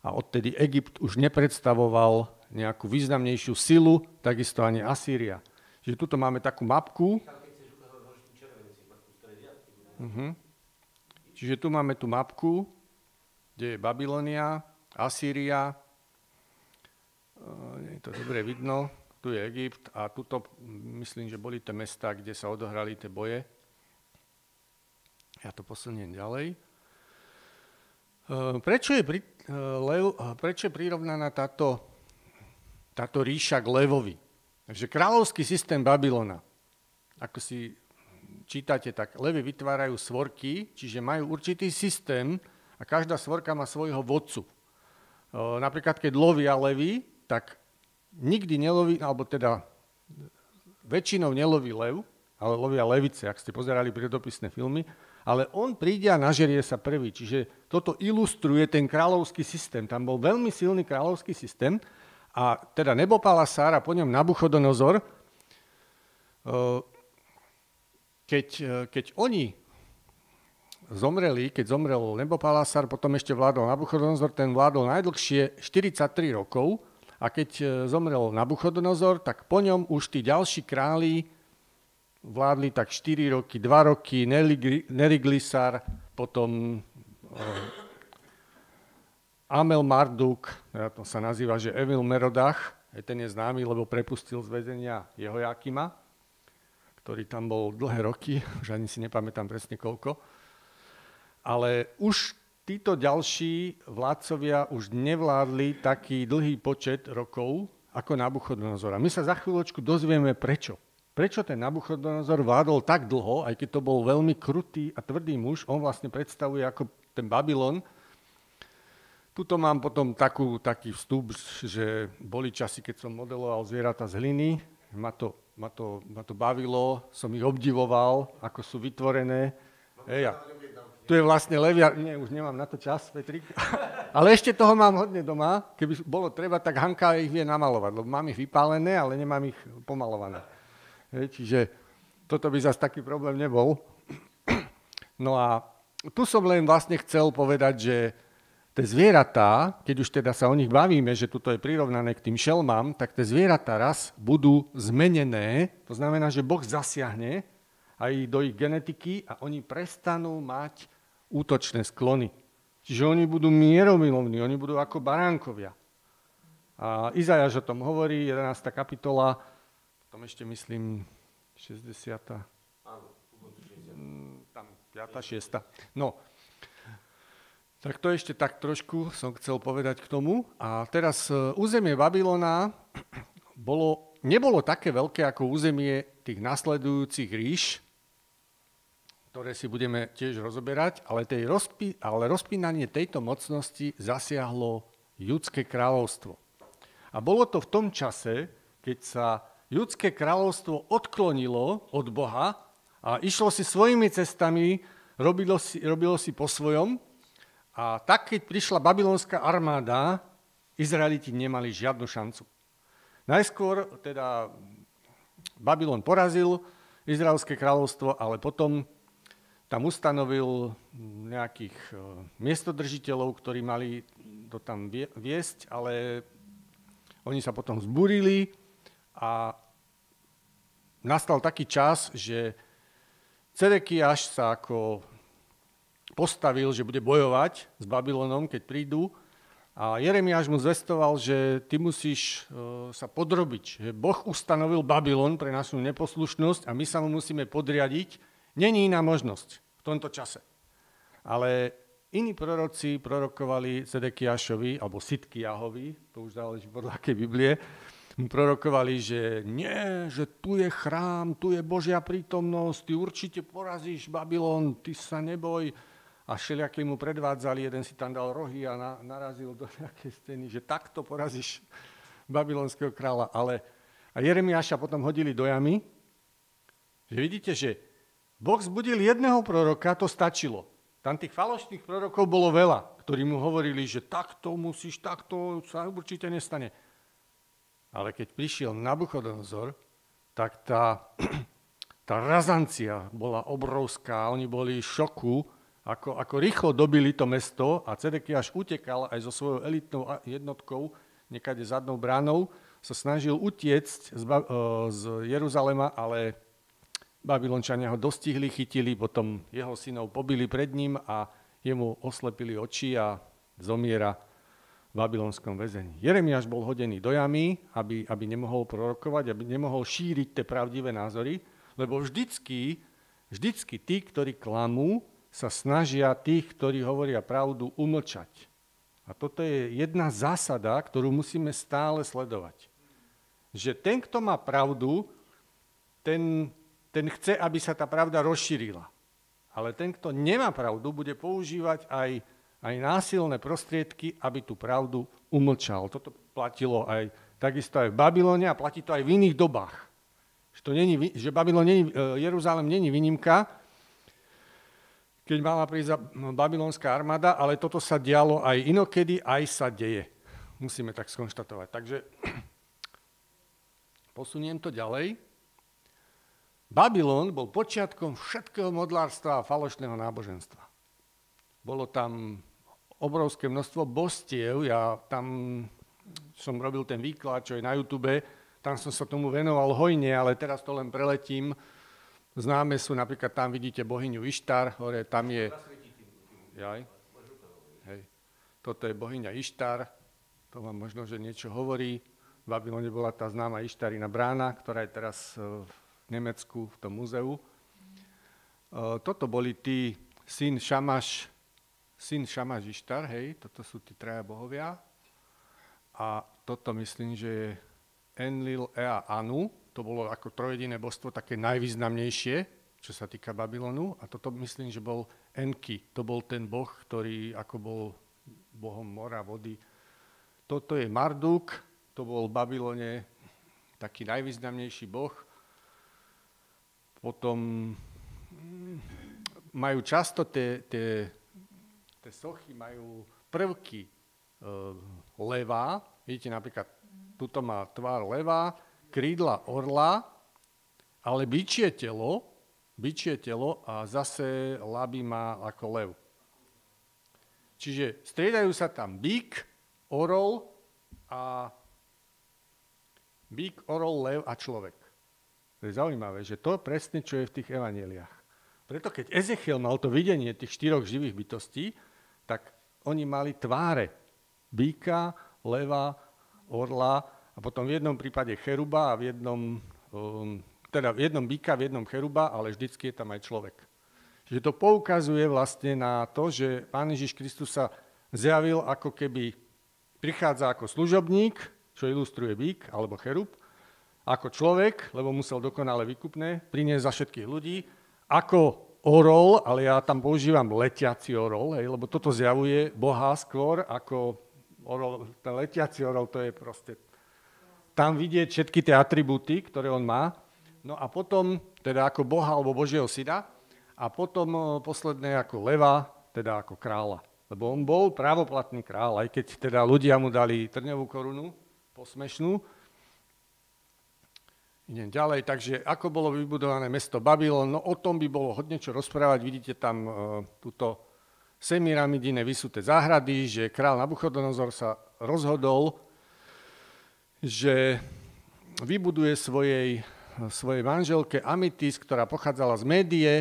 [SPEAKER 2] A odtedy Egypt už nepredstavoval nejakú významnejšiu silu, takisto ani Asýria. Čiže tuto máme takú mapku. Uh-huh. čiže tu máme tú mapku, kde je Babylonia, Asýria, nie je to dobre vidno, tu je Egypt a tuto myslím, že boli tie mesta, kde sa odohrali tie boje. Ja to posuniem ďalej. Prečo je, lev, prečo je prirovnaná táto, táto ríša k levovi? Takže kráľovský systém Babylona, ako si čítate, tak levy vytvárajú svorky, čiže majú určitý systém a každá svorka má svojho vodcu. Napríklad, keď lovia levy, tak nikdy neloví, alebo teda väčšinou neloví lev, ale lovia levice, ak ste pozerali predopisné filmy, ale on príde a nažerie sa prvý. Čiže toto ilustruje ten kráľovský systém. Tam bol veľmi silný kráľovský systém a teda Nebopala Sára, po ňom Nabuchodonozor, eh, keď, eh, keď oni zomreli, keď zomrel Nebopalasar, potom ešte vládol Nabuchodonozor, ten vládol najdlhšie 43 rokov a keď eh, zomrel Nabuchodonozor, tak po ňom už tí ďalší králi vládli tak 4 roky, 2 roky, Neriglisar, potom Amel Marduk, ja to sa nazýva, že Emil Merodach, ten je známy, lebo prepustil z väzenia jeho Jakima, ktorý tam bol dlhé roky, už ani si nepamätám presne koľko. Ale už títo ďalší vládcovia už nevládli taký dlhý počet rokov ako Nabuchodonozor. A my sa za chvíľočku dozvieme prečo. Prečo ten Nabuchodonozor vládol tak dlho, aj keď to bol veľmi krutý a tvrdý muž, on vlastne predstavuje ako ten Babylon. Tuto mám potom takú, taký vstup, že boli časy, keď som modeloval zvieratá z hliny, ma to, ma to, ma to bavilo, som ich obdivoval, ako sú vytvorené. Eja. Tu je vlastne levia, nie, už nemám na to čas, Petrik. Ale ešte toho mám hodne doma. Keby bolo treba, tak Hanka ich vie namalovať, lebo mám ich vypálené, ale nemám ich pomalované. Hej, čiže toto by zase taký problém nebol. No a tu som len vlastne chcel povedať, že tie zvieratá, keď už teda sa o nich bavíme, že tuto je prirovnané k tým šelmám, tak tie zvieratá raz budú zmenené, to znamená, že Boh zasiahne aj do ich genetiky a oni prestanú mať útočné sklony. Čiže oni budú mieromilovní, oni budú ako baránkovia. A Izajaš o tom hovorí, 11. kapitola, tam ešte myslím 60. Áno, mm, tam 5. 6. No, tak to ešte tak trošku som chcel povedať k tomu. A teraz e, územie Babylona bolo, nebolo také veľké ako územie tých nasledujúcich ríš, ktoré si budeme tiež rozoberať, ale, tej rozpí, ale rozpínanie tejto mocnosti zasiahlo judské kráľovstvo. A bolo to v tom čase, keď sa judské kráľovstvo odklonilo od Boha a išlo si svojimi cestami, robilo si, robilo si po svojom. A tak, keď prišla babylonská armáda, Izraeliti nemali žiadnu šancu. Najskôr teda Babylon porazil Izraelské kráľovstvo, ale potom tam ustanovil nejakých e, miestodržiteľov, ktorí mali to tam viesť, ale oni sa potom zburili a nastal taký čas, že Cedekiaš sa ako postavil, že bude bojovať s Babylonom, keď prídu. A Jeremiáš mu zvestoval, že ty musíš e, sa podrobiť, že Boh ustanovil Babylon pre našu neposlušnosť a my sa mu musíme podriadiť. Není iná možnosť v tomto čase. Ale iní proroci prorokovali Sedekiašovi, alebo Sitkiahovi, to už záleží podľa akej Biblie, prorokovali, že nie, že tu je chrám, tu je Božia prítomnosť, ty určite porazíš Babylon, ty sa neboj. A všelijaké mu predvádzali, jeden si tam dal rohy a na, narazil do nejakej scény, že takto porazíš babylonského kráľa. Ale a Jeremiáša potom hodili do jamy, že vidíte, že Boh zbudil jedného proroka, to stačilo. Tam tých falošných prorokov bolo veľa, ktorí mu hovorili, že takto musíš, takto sa určite nestane. Ale keď prišiel Nabuchodonozor, tak tá, tá razancia bola obrovská. Oni boli v šoku, ako, ako rýchlo dobili to mesto a až utekal aj so svojou elitnou jednotkou, niekade zadnou bránou, sa snažil utiecť z, z Jeruzalema, ale Babylončania ho dostihli, chytili, potom jeho synov pobili pred ním a jemu oslepili oči a zomiera babylonskom väzení. Jeremiáš bol hodený do jamy, aby, aby nemohol prorokovať, aby nemohol šíriť tie pravdivé názory, lebo vždycky, vždycky tí, ktorí klamú, sa snažia tých, ktorí hovoria pravdu, umlčať. A toto je jedna zásada, ktorú musíme stále sledovať. Že ten, kto má pravdu, ten, ten chce, aby sa tá pravda rozšírila. Ale ten, kto nemá pravdu, bude používať aj aj násilné prostriedky, aby tú pravdu umlčal. Toto platilo aj takisto aj v Babylone a platí to aj v iných dobách. Že, to není, že Babylon není, e, Jeruzalém není výnimka, keď mala prísť babylonská armáda, ale toto sa dialo aj inokedy, aj sa deje. Musíme tak skonštatovať. Takže posuniem to ďalej. Babylon bol počiatkom všetkého modlárstva a falošného náboženstva. Bolo tam obrovské množstvo bostiev. Ja tam som robil ten výklad, čo je na YouTube, tam som sa tomu venoval hojne, ale teraz to len preletím. Známe sú, napríklad tam vidíte bohyňu Ištar, hore tam je... Jaj. Hej. Toto je bohyňa Ištar, to vám možno, že niečo hovorí. V Babylone bola tá známa Ištarina brána, ktorá je teraz e, v Nemecku v tom múzeu. E, toto boli tí syn Šamaš, syn Šama Žištar, hej, toto sú tí traja bohovia. A toto myslím, že je Enlil, Ea, Anu, to bolo ako trojediné božstvo také najvýznamnejšie, čo sa týka Babylonu. A toto myslím, že bol Enki, to bol ten boh, ktorý ako bol bohom mora, vody. Toto je Marduk, to bol v Babylone taký najvýznamnejší boh. Potom mm, majú často tie, tie tie sochy majú prvky e, leva, vidíte napríklad, tuto má tvár leva, krídla orla, ale byčie telo, byčie telo a zase laby má ako lev. Čiže striedajú sa tam bík, orol a bík, orol, lev a človek. To je zaujímavé, že to presne, čo je v tých evaneliách. Preto keď Ezechiel mal to videnie tých štyroch živých bytostí, tak oni mali tváre. Býka, leva, orla a potom v jednom prípade cheruba a v jednom, um, teda v jednom býka, v jednom cheruba, ale vždycky je tam aj človek. Čiže to poukazuje vlastne na to, že Pán Ježiš Kristus sa zjavil ako keby prichádza ako služobník, čo ilustruje bík alebo cherub, ako človek, lebo musel dokonale vykupné, priniesť za všetkých ľudí, ako orol, ale ja tam používam letiaci orol, hej, lebo toto zjavuje Boha skôr ako orol, ten letiaci orol, to je proste... Tam vidieť všetky tie atribúty, ktoré on má. No a potom, teda ako Boha alebo Božieho syna, a potom posledné ako leva, teda ako kráľa. Lebo on bol právoplatný král, aj keď teda ľudia mu dali trňovú korunu, posmešnú, Idem ďalej, takže ako bolo vybudované mesto Babylon, no o tom by bolo hodne čo rozprávať. Vidíte tam e, túto semiramidine vysuté záhrady, že král Nabuchodonozor sa rozhodol, že vybuduje svojej, svojej manželke Amitis, ktorá pochádzala z Médie,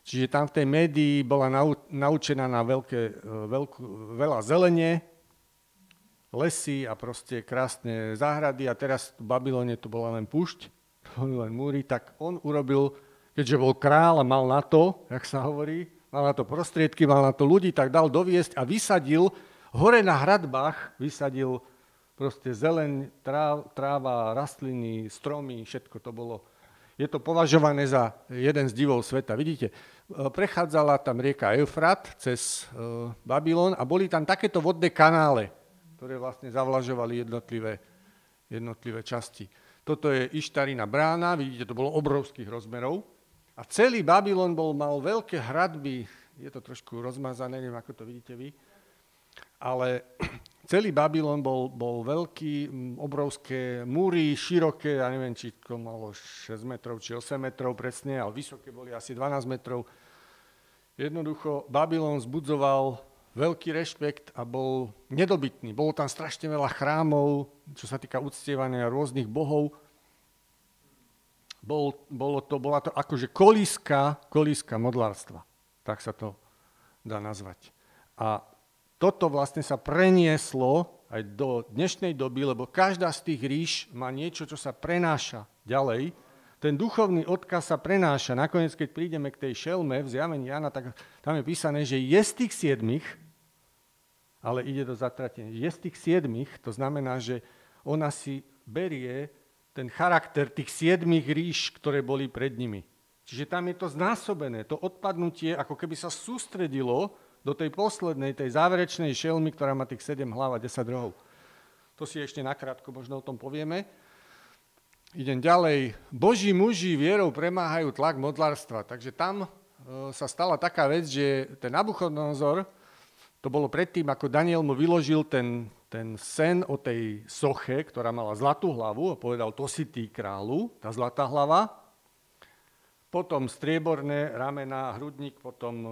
[SPEAKER 2] čiže tam v tej Médii bola nau, naučená na veľké, e, veľkú, veľa zelenie, lesy a proste krásne záhrady. A teraz v Babylone to bola len púšť boli len múry, tak on urobil, keďže bol král a mal na to, jak sa hovorí, mal na to prostriedky, mal na to ľudí, tak dal doviesť a vysadil, hore na hradbách vysadil proste zeleň, tráv, tráva, rastliny, stromy, všetko to bolo. Je to považované za jeden z divov sveta. Vidíte, e, prechádzala tam rieka Eufrat cez e, Babylon a boli tam takéto vodné kanále, ktoré vlastne zavlažovali jednotlivé, jednotlivé časti. Toto je Ištarina brána, vidíte, to bolo obrovských rozmerov. A celý Babylon bol, mal veľké hradby, je to trošku rozmazané, neviem, ako to vidíte vy, ale celý Babylon bol, bol veľký, obrovské múry, široké, ja neviem, či to malo 6 metrov, či 8 metrov presne, ale vysoké boli asi 12 metrov. Jednoducho, Babylon zbudzoval veľký rešpekt a bol nedobytný. Bolo tam strašne veľa chrámov, čo sa týka uctievania rôznych bohov. bol, bolo to, bola to akože kolíska, kolíska modlárstva. Tak sa to dá nazvať. A toto vlastne sa prenieslo aj do dnešnej doby, lebo každá z tých ríš má niečo, čo sa prenáša ďalej. Ten duchovný odkaz sa prenáša. Nakoniec, keď prídeme k tej šelme v zjavení Jana, tak tam je písané, že je z tých siedmých, ale ide do zatratenia. Je z tých siedmých, to znamená, že ona si berie ten charakter tých siedmých ríš, ktoré boli pred nimi. Čiže tam je to znásobené, to odpadnutie, ako keby sa sústredilo do tej poslednej, tej záverečnej šelmy, ktorá má tých 7 hlav a 10 rohov. To si ešte nakrátko možno o tom povieme. Idem ďalej. Boží muži vierou premáhajú tlak modlárstva. Takže tam e, sa stala taká vec, že ten Nabuchodonozor, to bolo predtým, ako Daniel mu vyložil ten, ten sen o tej soche, ktorá mala zlatú hlavu a povedal, to si ty kráľu, tá zlatá hlava. Potom strieborné ramena, hrudník, potom e,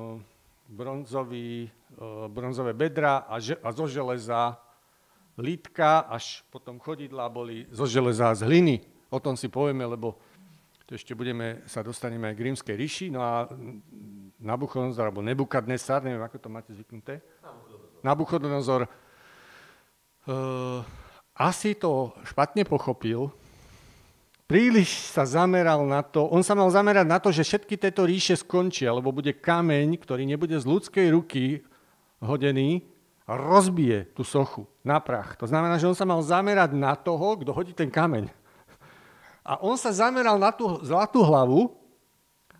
[SPEAKER 2] bronzový, e, bronzové bedra a, a zo železa lítka, až potom chodidlá boli zo železa z hliny. O tom si povieme, lebo to ešte budeme, sa dostaneme aj k rímskej ríši. No a Nabuchodonozor, alebo Nebukadnesar, neviem, ako to máte zvyknuté. Nabuchodonozor. Uh, asi to špatne pochopil, príliš sa zameral na to, on sa mal zamerať na to, že všetky tieto ríše skončia, lebo bude kameň, ktorý nebude z ľudskej ruky hodený rozbije tú sochu na prach. To znamená, že on sa mal zamerať na toho, kto hodí ten kameň. A on sa zameral na tú zlatú hlavu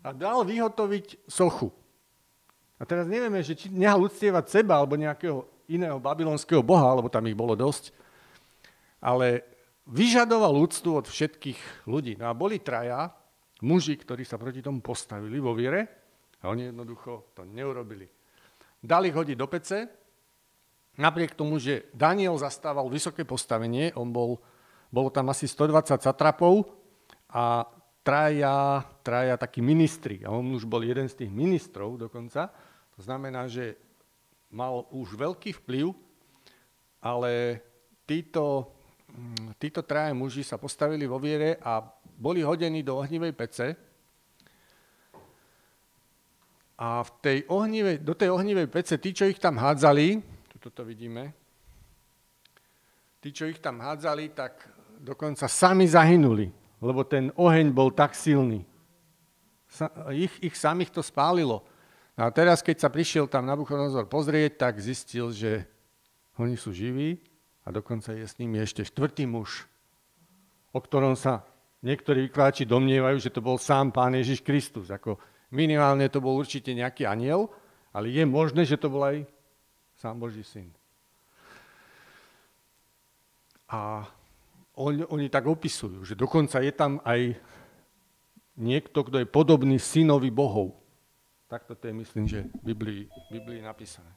[SPEAKER 2] a dal vyhotoviť sochu. A teraz nevieme, že či nehal uctievať seba alebo nejakého iného babylonského boha, lebo tam ich bolo dosť, ale vyžadoval úctu od všetkých ľudí. No a boli traja muži, ktorí sa proti tomu postavili vo viere a oni jednoducho to neurobili. Dali ich hodiť do pece, napriek tomu, že Daniel zastával vysoké postavenie, on bol, bolo tam asi 120 satrapov a traja, traja takí ministri. A on už bol jeden z tých ministrov dokonca. To znamená, že mal už veľký vplyv, ale títo Mm, títo traje muži sa postavili vo viere a boli hodení do ohnivej pece. A v tej ohnivej, do tej ohnivej pece, tí, čo ich tam hádzali, toto vidíme, tí, čo ich tam hádzali, tak dokonca sami zahynuli, lebo ten oheň bol tak silný. Sa, ich, ich samých to spálilo. A teraz, keď sa prišiel tam Nabuchodonozor pozrieť, tak zistil, že oni sú živí, a dokonca je s nimi ešte štvrtý muž, o ktorom sa niektorí vykladači domnievajú, že to bol sám Pán Ježiš Kristus. Ako minimálne to bol určite nejaký aniel, ale je možné, že to bol aj sám Boží syn. A on, oni tak opisujú, že dokonca je tam aj niekto, kto je podobný synovi bohov. Takto to je, myslím, že v Biblii, Biblii napísané.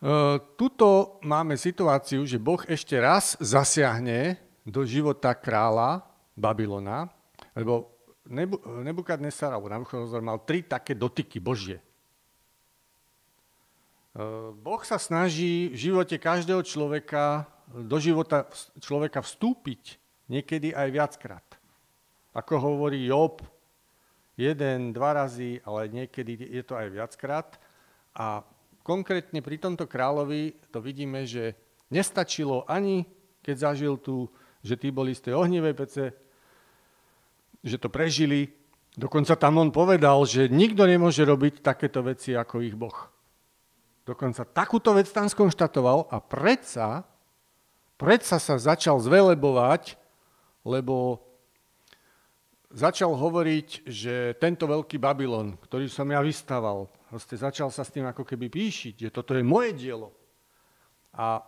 [SPEAKER 2] E, tuto máme situáciu, že Boh ešte raz zasiahne do života kráľa Babylona, lebo Nebukadnesar alebo Nabuchodonozor mal tri také dotyky Božie. E, boh sa snaží v živote každého človeka, do života človeka vstúpiť niekedy aj viackrát. Ako hovorí Job, jeden, dva razy, ale niekedy je to aj viackrát. A konkrétne pri tomto kráľovi to vidíme, že nestačilo ani, keď zažil tu, že tí boli z tej ohnivej pece, že to prežili. Dokonca tam on povedal, že nikto nemôže robiť takéto veci ako ich Boh. Dokonca takúto vec tam skonštatoval a predsa, predsa sa začal zvelebovať, lebo začal hovoriť, že tento veľký Babylon, ktorý som ja vystával, Proste začal sa s tým ako keby píšiť, že toto je moje dielo. A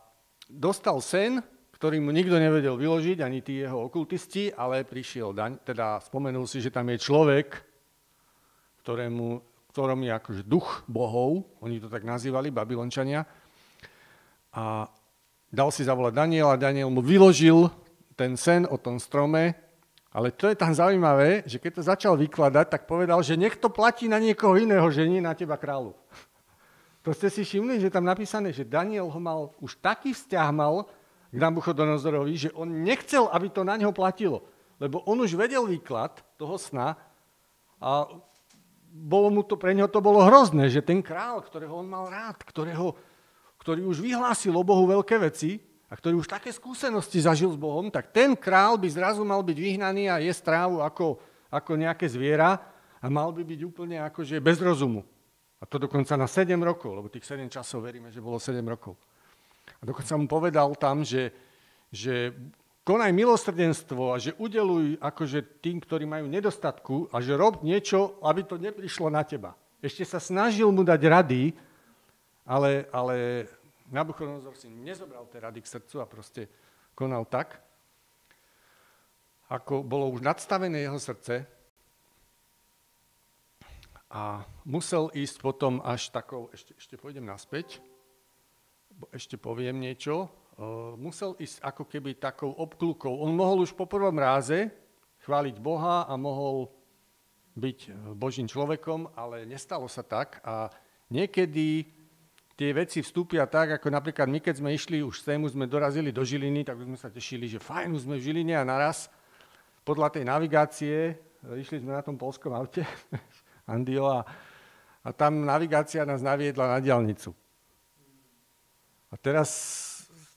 [SPEAKER 2] dostal sen, ktorý mu nikto nevedel vyložiť, ani tí jeho okultisti, ale prišiel, daň, teda spomenul si, že tam je človek, ktorému, ktorom je akože duch bohov, oni to tak nazývali, babylončania, a dal si zavolať Daniela, Daniel mu vyložil ten sen o tom strome, ale to je tam zaujímavé, že keď to začal vykladať, tak povedal, že nech to platí na niekoho iného, že nie na teba kráľu. To ste si všimli, že tam napísané, že Daniel ho mal, už taký vzťah mal k Nabuchodonozorovi, že on nechcel, aby to na ňo platilo. Lebo on už vedel výklad toho sna a bolo mu to, pre neho to bolo hrozné, že ten král, ktorého on mal rád, ktorého, ktorý už vyhlásil o Bohu veľké veci a ktorý už také skúsenosti zažil s Bohom, tak ten král by zrazu mal byť vyhnaný a jesť trávu ako, ako nejaké zviera a mal by byť úplne akože bez rozumu. A to dokonca na 7 rokov, lebo tých 7 časov veríme, že bolo 7 rokov. A dokonca mu povedal tam, že, že konaj milosrdenstvo a že udeluj akože tým, ktorí majú nedostatku a že rob niečo, aby to neprišlo na teba. Ešte sa snažil mu dať rady, ale, ale Nabuchodonozor si nezobral tie rady k srdcu a proste konal tak, ako bolo už nadstavené jeho srdce a musel ísť potom až takou, ešte, ešte pôjdem naspäť, ešte poviem niečo, musel ísť ako keby takou obklukou. On mohol už po prvom ráze chváliť Boha a mohol byť Božím človekom, ale nestalo sa tak a niekedy tie veci vstúpia tak, ako napríklad my, keď sme išli už sem, sme dorazili do Žiliny, tak sme sa tešili, že fajn, sme v Žiline a naraz podľa tej navigácie, išli sme na tom polskom aute, Andio, a, a tam navigácia nás naviedla na diálnicu. A teraz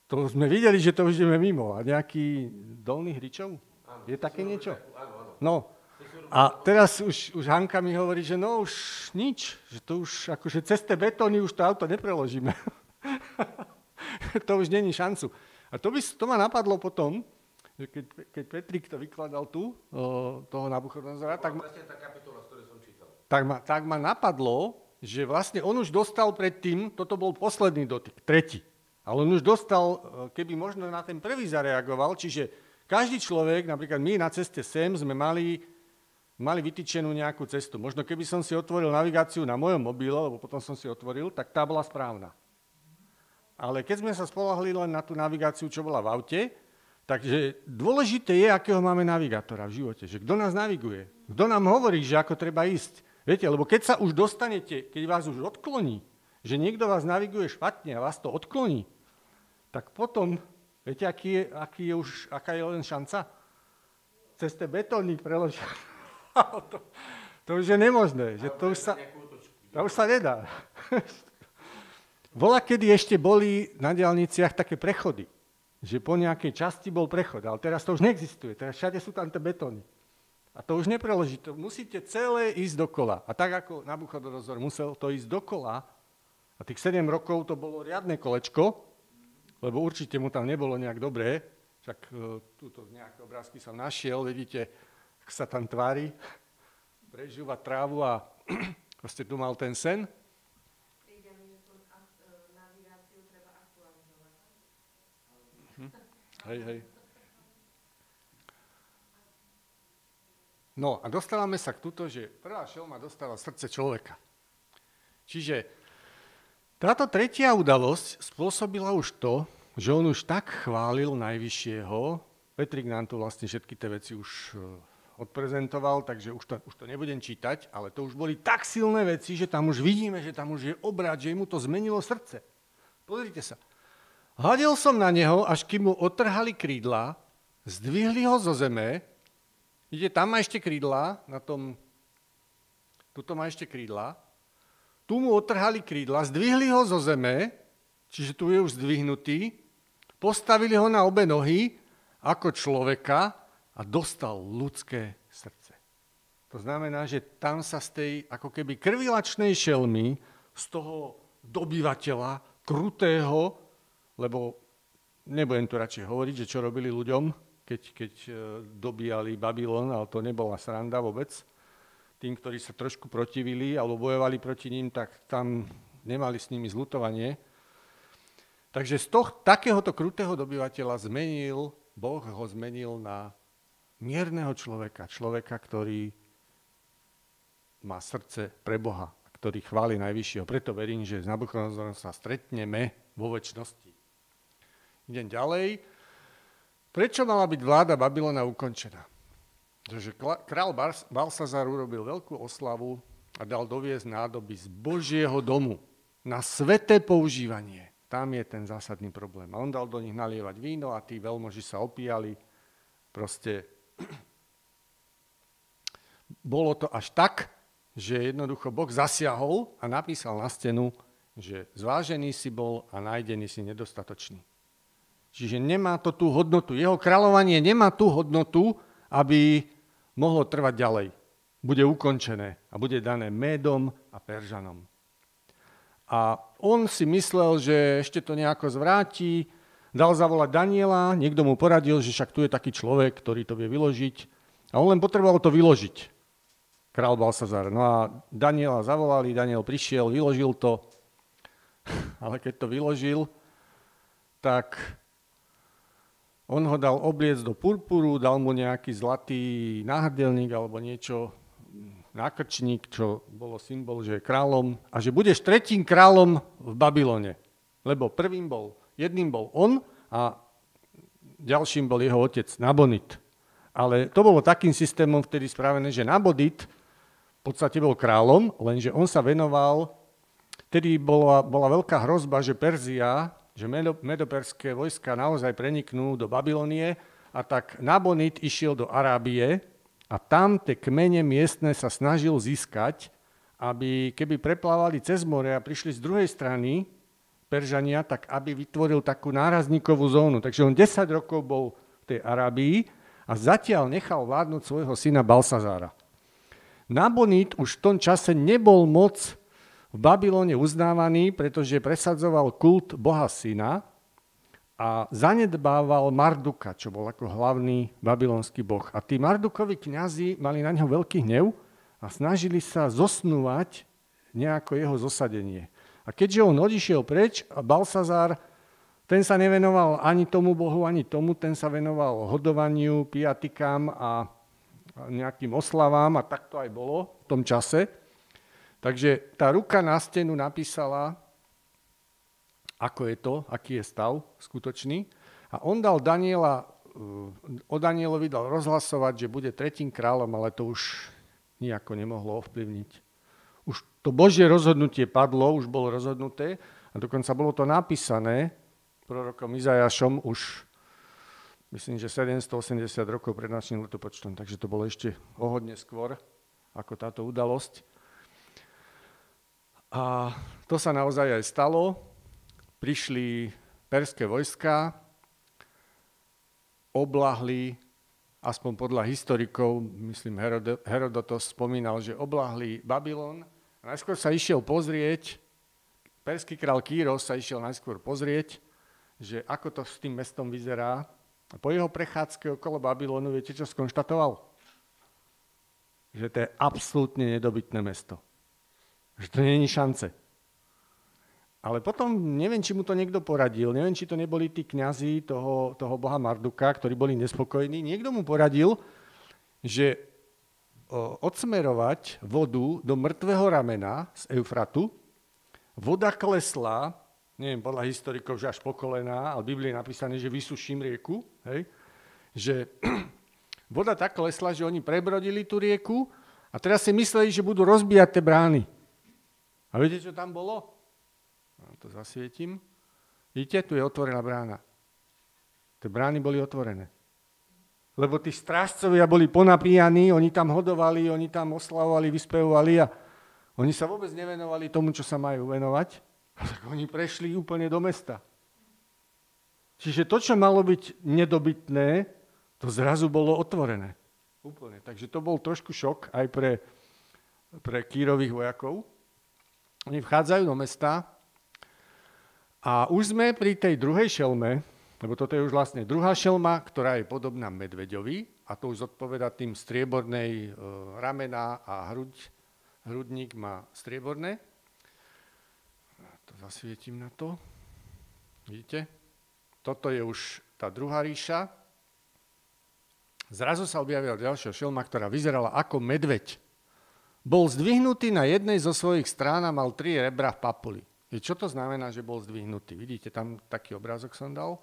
[SPEAKER 2] to sme videli, že to už ideme mimo. A nejaký dolný hričov? Je také niečo? No. A teraz už, už Hanka mi hovorí, že no už nič, že to už akože cez tie betóny už to auto nepreložíme. to už není šancu. A to, by, to ma napadlo potom, že keď, keď Petrik to vykladal tu, o, toho Nabuchodonozora, tak, ma, tak, ma, tak ma napadlo, že vlastne on už dostal predtým, toto bol posledný dotyk, tretí. Ale on už dostal, e, keby možno na ten prvý zareagoval, čiže každý človek, napríklad my na ceste sem sme mali, mali vytýčenú nejakú cestu. Možno keby som si otvoril navigáciu na mojom mobile, lebo potom som si otvoril, tak tá bola správna. Ale keď sme sa spolahli len na tú navigáciu, čo bola v aute, takže dôležité je, akého máme navigátora v živote. Že kto nás naviguje. Kto nám hovorí, že ako treba ísť. Viete, lebo keď sa už dostanete, keď vás už odkloní, že niekto vás naviguje špatne a vás to odkloní, tak potom, viete, aký je, aký je už, aká je len šanca? Cez tie betóny preložiť. to, to už je nemožné. Že to, už sa, to už sa nedá. Bola, kedy ešte boli na diálniciach také prechody. Že po nejakej časti bol prechod, ale teraz to už neexistuje. Teraz všade sú tam tie betóny. A to už nepreloží, to musíte celé ísť dokola. A tak ako Nabuchodonozor musel to ísť dokola, a tých 7 rokov to bolo riadne kolečko, lebo určite mu tam nebolo nejak dobré, však uh, túto nejaké obrázky som našiel, vidíte, ak sa tam tvári, prežúva trávu a proste tu mal ten sen. Hm. Hej, hej. No a dostávame sa k túto, že prvá šelma dostala srdce človeka. Čiže táto tretia udalosť spôsobila už to, že on už tak chválil Najvyššieho, Petrik nám tu vlastne všetky tie veci už e, odprezentoval, takže už to, už to nebudem čítať, ale to už boli tak silné veci, že tam už vidíme, že tam už je obrad, že mu to zmenilo srdce. Pozrite sa. Hľadel som na neho, až kým mu otrhali krídla, zdvihli ho zo zeme Vidíte, tam má ešte krídla, na tom, tuto má ešte krídla. Tu mu otrhali krídla, zdvihli ho zo zeme, čiže tu je už zdvihnutý, postavili ho na obe nohy ako človeka a dostal ľudské srdce. To znamená, že tam sa z tej ako keby krvilačnej šelmy, z toho dobyvateľa, krutého, lebo nebudem tu radšej hovoriť, že čo robili ľuďom, keď, keď e, dobíjali Babylon, ale to nebola sranda vôbec. Tým, ktorí sa trošku protivili alebo bojovali proti ním, tak tam nemali s nimi zlutovanie. Takže z toho, takéhoto krutého dobyvateľa zmenil, Boh ho zmenil na mierneho človeka, človeka, ktorý má srdce pre Boha, ktorý chváli Najvyššieho. Preto verím, že s Nabuchodonozorom sa stretneme vo väčšnosti. Idem ďalej. Prečo mala byť vláda Babylona ukončená? Pretože král Balsazar urobil veľkú oslavu a dal doviezť nádoby z Božieho domu na sveté používanie. Tam je ten zásadný problém. A on dal do nich nalievať víno a tí veľmoži sa opíjali. Proste bolo to až tak, že jednoducho Boh zasiahol a napísal na stenu, že zvážený si bol a nájdený si nedostatočný. Čiže nemá to tú hodnotu. Jeho kráľovanie nemá tú hodnotu, aby mohlo trvať ďalej. Bude ukončené a bude dané Médom a Peržanom. A on si myslel, že ešte to nejako zvráti, dal zavolať Daniela, niekto mu poradil, že však tu je taký človek, ktorý to vie vyložiť. A on len potreboval to vyložiť. Král Balsazar. No a Daniela zavolali, Daniel prišiel, vyložil to. Ale keď to vyložil, tak on ho dal obliec do purpuru, dal mu nejaký zlatý náhrdelník alebo niečo, nákrčník, čo bolo symbol, že je kráľom a že budeš tretím kráľom v Babylone. Lebo prvým bol, jedným bol on a ďalším bol jeho otec Nabonit. Ale to bolo takým systémom vtedy spravené, že Nabonit v podstate bol kráľom, lenže on sa venoval, vtedy bola, bola veľká hrozba, že Perzia že medoperské vojska naozaj preniknú do Babylonie a tak Nabonid išiel do Arábie a tam tie kmene miestne sa snažil získať, aby keby preplávali cez more a prišli z druhej strany Peržania, tak aby vytvoril takú nárazníkovú zónu. Takže on 10 rokov bol v tej Arábii a zatiaľ nechal vládnuť svojho syna Balsazára. Nabonid už v tom čase nebol moc v Babylone uznávaný, pretože presadzoval kult Boha syna a zanedbával Marduka, čo bol ako hlavný babylonský boh. A tí Mardukovi kňazi mali na ňo veľký hnev a snažili sa zosnúvať nejako jeho zosadenie. A keďže on odišiel preč, a Balsazár, ten sa nevenoval ani tomu bohu, ani tomu, ten sa venoval hodovaniu, piatikám a nejakým oslavám a tak to aj bolo v tom čase. Takže tá ruka na stenu napísala, ako je to, aký je stav skutočný. A on dal Daniela, eh, o Danielovi dal rozhlasovať, že bude tretím kráľom, ale to už nejako nemohlo ovplyvniť. Už to Božie rozhodnutie padlo, už bolo rozhodnuté a dokonca bolo to napísané prorokom Izajašom už myslím, že 780 rokov pred našim letopočtom, takže to bolo ešte o hodne skôr ako táto udalosť. A to sa naozaj aj stalo. Prišli perské vojska, oblahli, aspoň podľa historikov, myslím Herodotos spomínal, že oblahli Babylon. A najskôr sa išiel pozrieť, perský král Kýros sa išiel najskôr pozrieť, že ako to s tým mestom vyzerá. Po jeho prechádzke okolo Babylonu, viete, čo skonštatoval? Že to je absolútne nedobytné mesto. Že to není šance. Ale potom, neviem, či mu to niekto poradil, neviem, či to neboli tí kňazi toho, toho boha Marduka, ktorí boli nespokojní. Niekto mu poradil, že odsmerovať vodu do mŕtvého ramena z Eufratu, voda klesla, neviem, podľa historikov, že až po kolená, ale v Biblii je napísané, že vysuším rieku, hej, že voda tak klesla, že oni prebrodili tú rieku a teraz si mysleli, že budú rozbíjať tie brány. A viete, čo tam bolo? No, to zasvietím. Vidíte, tu je otvorená brána. Tie brány boli otvorené. Lebo tí strážcovia boli ponapíjaní, oni tam hodovali, oni tam oslavovali, vyspevovali a oni sa vôbec nevenovali tomu, čo sa majú venovať. Tak oni prešli úplne do mesta. Čiže to, čo malo byť nedobytné, to zrazu bolo otvorené. Úplne. Takže to bol trošku šok aj pre, pre kýrových vojakov. Oni vchádzajú do mesta a už sme pri tej druhej šelme, lebo toto je už vlastne druhá šelma, ktorá je podobná medveďovi a to už zodpoveda tým striebornej e, ramena a hruď, hrudník má strieborné. To zasvietím na to. Vidíte? Toto je už tá druhá ríša. Zrazu sa objavila ďalšia šelma, ktorá vyzerala ako medveď. Bol zdvihnutý na jednej zo svojich strán a mal tri rebra v papuli. Čo to znamená, že bol zdvihnutý? Vidíte, tam taký obrázok som dal,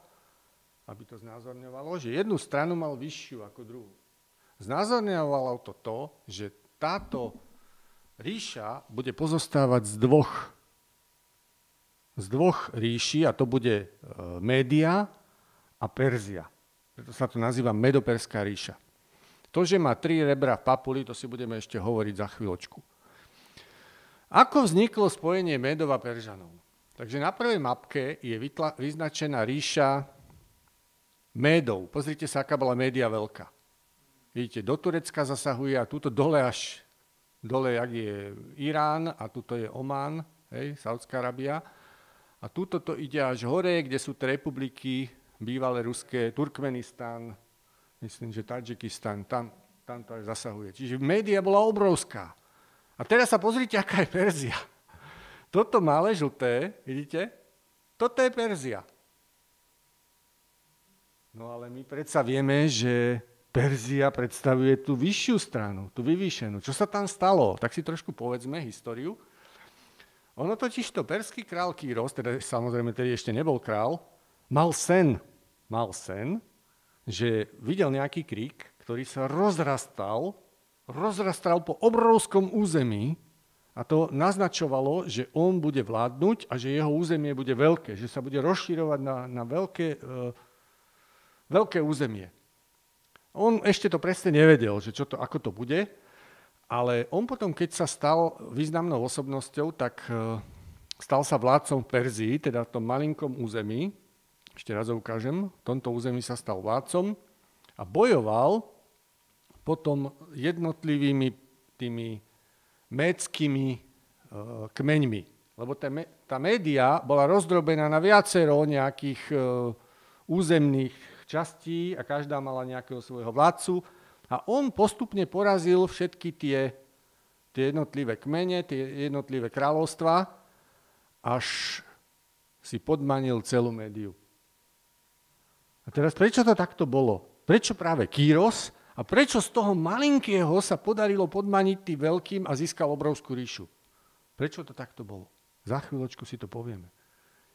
[SPEAKER 2] aby to znázorňovalo, že jednu stranu mal vyššiu ako druhú. Znázorňovalo to to, že táto ríša bude pozostávať z dvoch z dvoch ríši, a to bude e, Média a Perzia. Preto sa to nazýva Medoperská ríša. To, že má tri rebra v papuli, to si budeme ešte hovoriť za chvíľočku. Ako vzniklo spojenie Medov a Peržanov? Takže na prvej mapke je vyznačená ríša Médov. Pozrite sa, aká bola média veľká. Vidíte, do Turecka zasahuje a túto dole až, dole, jak je Irán a tuto je Oman, hej, Saudská Arabia. A túto to ide až hore, kde sú tie republiky, bývalé ruské, Turkmenistan, myslím, že Tadžikistan, tam, tam to aj zasahuje. Čiže média bola obrovská. A teraz sa pozrite, aká je Perzia. Toto malé žlté, vidíte? Toto je Perzia. No ale my predsa vieme, že Perzia predstavuje tú vyššiu stranu, tú vyvýšenú. Čo sa tam stalo? Tak si trošku povedzme históriu. Ono totiž to perský král Kýros, teda samozrejme tedy ešte nebol král, mal sen, mal sen, že videl nejaký krík, ktorý sa rozrastal, rozrastal po obrovskom území a to naznačovalo, že on bude vládnuť a že jeho územie bude veľké, že sa bude rozširovať na, na veľké, uh, veľké územie. On ešte to presne nevedel, že čo to, ako to bude, ale on potom, keď sa stal významnou osobnosťou, tak e, stal sa vládcom Perzii, teda v tom malinkom území, ešte raz ukážem, v tomto území sa stal vládcom a bojoval potom jednotlivými tými médskými e, kmeňmi. Lebo tá, tá média bola rozdrobená na viacero nejakých e, územných častí a každá mala nejakého svojho vládcu. A on postupne porazil všetky tie, tie jednotlivé kmene, tie jednotlivé kráľovstva, až si podmanil celú médiu. A teraz prečo to takto bolo? Prečo práve Kýros a prečo z toho malinkého sa podarilo podmaniť tým veľkým a získal obrovskú ríšu? Prečo to takto bolo? Za chvíľočku si to povieme.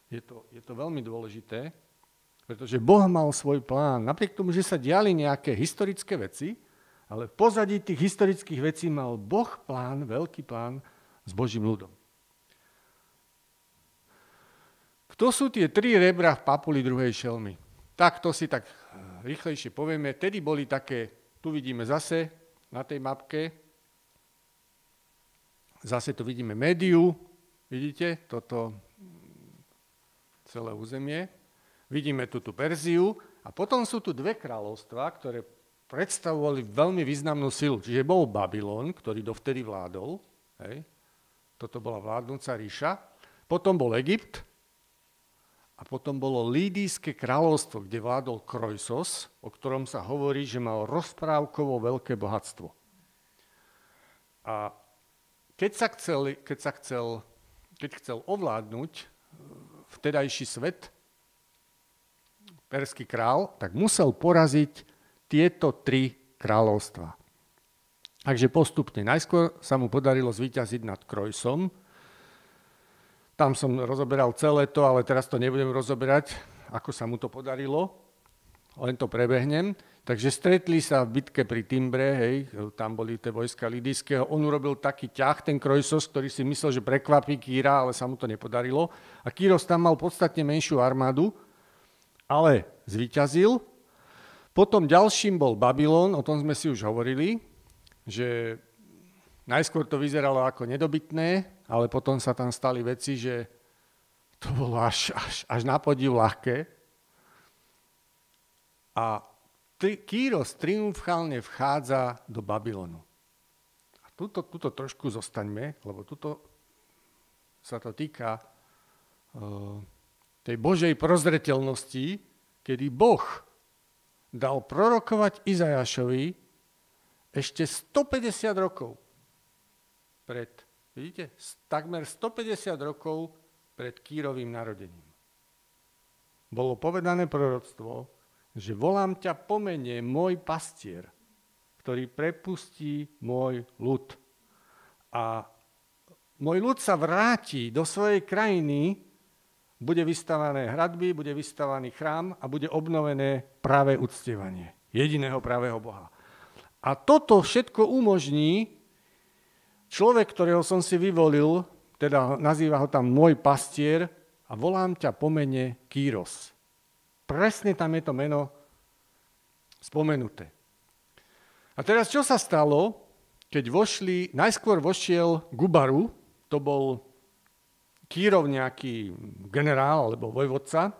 [SPEAKER 2] Je to, je to veľmi dôležité, pretože Boh mal svoj plán. Napriek tomu, že sa diali nejaké historické veci, ale v pozadí tých historických vecí mal Boh plán, veľký plán s Božím ľudom. Kto sú tie tri rebra v papuli druhej šelmy? Tak to si tak rýchlejšie povieme. Tedy boli také, tu vidíme zase na tej mapke, zase tu vidíme médiu, vidíte, toto celé územie. Vidíme tu tú Perziu a potom sú tu dve kráľovstvá, ktoré predstavovali veľmi významnú silu. Čiže bol Babylon, ktorý dovtedy vládol, hej, toto bola vládnúca ríša, potom bol Egypt a potom bolo Lídijské kráľovstvo, kde vládol Krojsos, o ktorom sa hovorí, že mal rozprávkovo veľké bohatstvo. A keď sa chcel, keď sa chcel, keď chcel ovládnuť vtedajší svet, perský král, tak musel poraziť tieto tri kráľovstva. Takže postupne. Najskôr sa mu podarilo zvíťaziť nad Krojsom. Tam som rozoberal celé to, ale teraz to nebudem rozoberať, ako sa mu to podarilo. Len to prebehnem. Takže stretli sa v bitke pri Timbre, hej, tam boli tie vojska Lidijského. On urobil taký ťah, ten Krojsos, ktorý si myslel, že prekvapí Kýra, ale sa mu to nepodarilo. A Kýros tam mal podstatne menšiu armádu, ale zvíťazil. Potom ďalším bol Babylon, o tom sme si už hovorili, že najskôr to vyzeralo ako nedobytné, ale potom sa tam stali veci, že to bolo až, až, až na podiv ľahké. A tri, Kýros triumfálne vchádza do Babylonu. A tuto, tuto trošku zostaňme, lebo tuto sa to týka uh, tej Božej prozretelnosti, kedy Boh dal prorokovať Izajašovi ešte 150 rokov pred, vidíte, takmer 150 rokov pred Kýrovým narodením. Bolo povedané proroctvo, že volám ťa pomene môj pastier, ktorý prepustí môj ľud. A môj ľud sa vráti do svojej krajiny, bude vystavané hradby, bude vystavaný chrám a bude obnovené práve uctievanie jediného pravého Boha. A toto všetko umožní človek, ktorého som si vyvolil, teda nazýva ho tam môj pastier, a volám ťa po mene Kýros. Presne tam je to meno spomenuté. A teraz čo sa stalo, keď vošli, najskôr vošiel Gubaru, to bol Kýrov nejaký generál alebo vojvodca,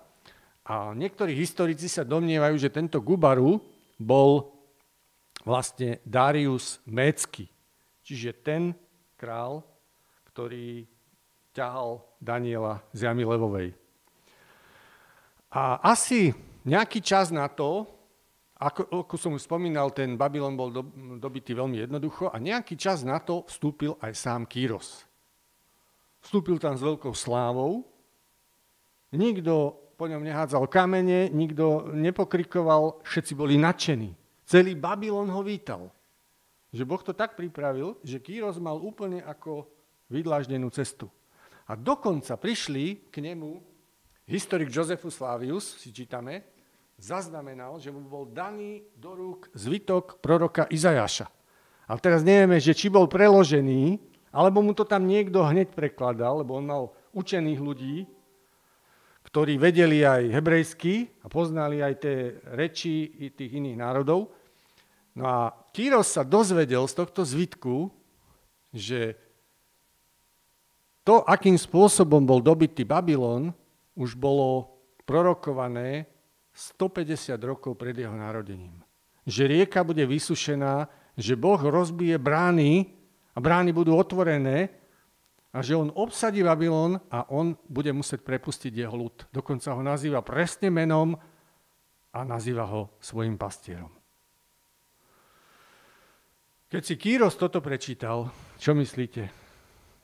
[SPEAKER 2] a niektorí historici sa domnievajú, že tento Gubaru bol vlastne Darius Mécky, čiže ten král, ktorý ťahal Daniela z jamy levovej. A asi nejaký čas na to, ako, ako som už spomínal, ten Babylon bol do, dobitý veľmi jednoducho a nejaký čas na to vstúpil aj sám Kýros. Vstúpil tam s veľkou slávou, nikto po ňom nehádzal kamene, nikto nepokrikoval, všetci boli nadšení. Celý Babylon ho vítal. Že Boh to tak pripravil, že Kýros mal úplne ako vydláždenú cestu. A dokonca prišli k nemu, historik Josephus Flavius, si čítame, zaznamenal, že mu bol daný do rúk zvitok proroka Izajaša. A teraz nevieme, že či bol preložený, alebo mu to tam niekto hneď prekladal, lebo on mal učených ľudí, ktorí vedeli aj hebrejsky a poznali aj tie reči tých iných národov. No a Kýros sa dozvedel z tohto zvitku, že to, akým spôsobom bol dobitý Babylon, už bolo prorokované 150 rokov pred jeho narodením. Že rieka bude vysušená, že Boh rozbije brány a brány budú otvorené a že on obsadí Babylon a on bude musieť prepustiť jeho ľud. Dokonca ho nazýva presne menom a nazýva ho svojim pastierom. Keď si Kýros toto prečítal, čo myslíte?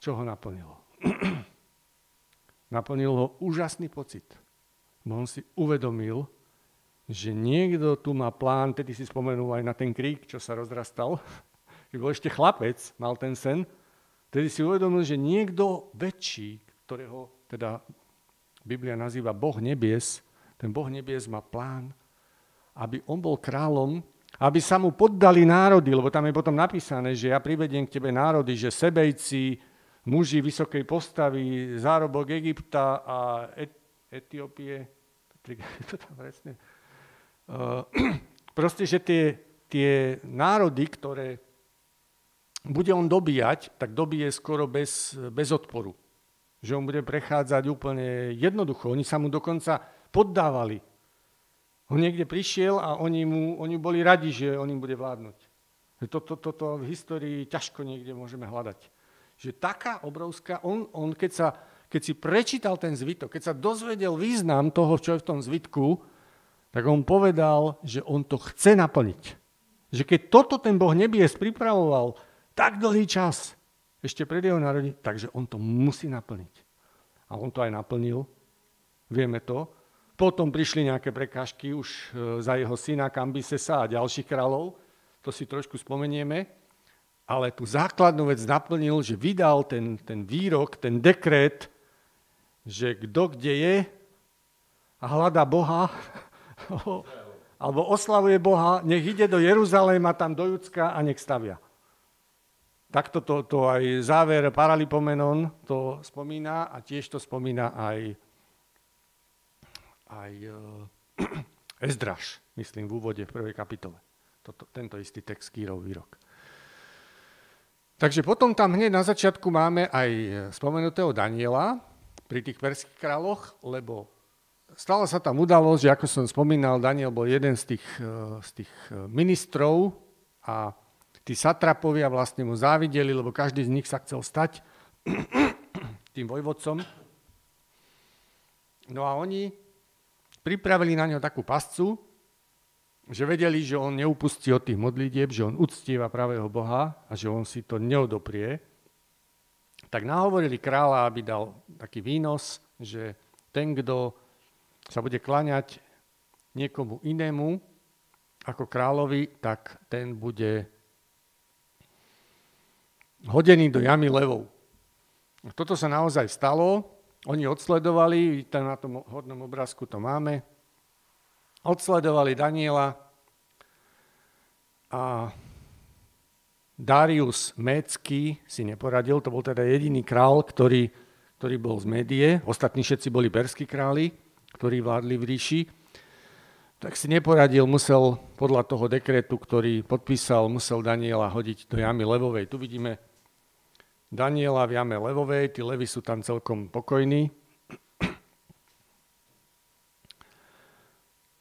[SPEAKER 2] Čo ho naplnilo? naplnil ho úžasný pocit. Bo on si uvedomil, že niekto tu má plán, tedy si spomenul aj na ten krík, čo sa rozrastal, keď bol ešte chlapec, mal ten sen, Vtedy si uvedomil, že niekto väčší, ktorého teda Biblia nazýva Boh nebies, ten Boh nebies má plán, aby on bol kráľom, aby sa mu poddali národy, lebo tam je potom napísané, že ja privediem k tebe národy, že sebejci, muži vysokej postavy, zárobok Egypta a Et- Etiópie, uh, proste, že tie, tie národy, ktoré bude on dobíjať, tak dobije skoro bez, bez odporu. Že on bude prechádzať úplne jednoducho. Oni sa mu dokonca poddávali. On niekde prišiel a oni mu oni boli radi, že on im bude vládnuť. Toto, to, to v histórii ťažko niekde môžeme hľadať. Že taká obrovská, on, on keď, sa, keď si prečítal ten zvitok, keď sa dozvedel význam toho, čo je v tom zvitku, tak on povedal, že on to chce naplniť. Že keď toto ten Boh nebies pripravoval, tak dlhý čas ešte pred jeho narodením, takže on to musí naplniť. A on to aj naplnil, vieme to. Potom prišli nejaké prekážky už e, za jeho syna Kambisesa a ďalších kráľov, to si trošku spomenieme, ale tú základnú vec naplnil, že vydal ten, ten výrok, ten dekret, že kto kde je a hľadá Boha, alebo oslavuje Boha, nech ide do Jeruzaléma, tam do Judska a nech stavia. Takto to, to aj záver Paralipomenon to spomína a tiež to spomína aj, aj uh, Ezdraž, myslím, v úvode v prvej kapitole. Toto, tento istý text Kýrov výrok. Takže potom tam hneď na začiatku máme aj spomenutého Daniela pri tých perských kráľoch, lebo stala sa tam udalosť, že ako som spomínal, Daniel bol jeden z tých, eh, z tých eh, ministrov a tí satrapovia vlastne mu závideli, lebo každý z nich sa chcel stať tým vojvodcom. No a oni pripravili na neho takú pascu, že vedeli, že on neupustí od tých modlitieb, že on uctieva pravého Boha a že on si to neodoprie. Tak nahovorili kráľa, aby dal taký výnos, že ten, kto sa bude klaňať niekomu inému ako kráľovi, tak ten bude hodený do jamy levou. Toto sa naozaj stalo. Oni odsledovali, tam na tom hodnom obrázku to máme, odsledovali Daniela a Darius Mécky si neporadil, to bol teda jediný král, ktorý, ktorý bol z médie, ostatní všetci boli perskí králi, ktorí vládli v ríši, tak si neporadil, musel podľa toho dekretu, ktorý podpísal, musel Daniela hodiť do jamy levovej. Tu vidíme Daniela v jame levovej, tí levy sú tam celkom pokojní.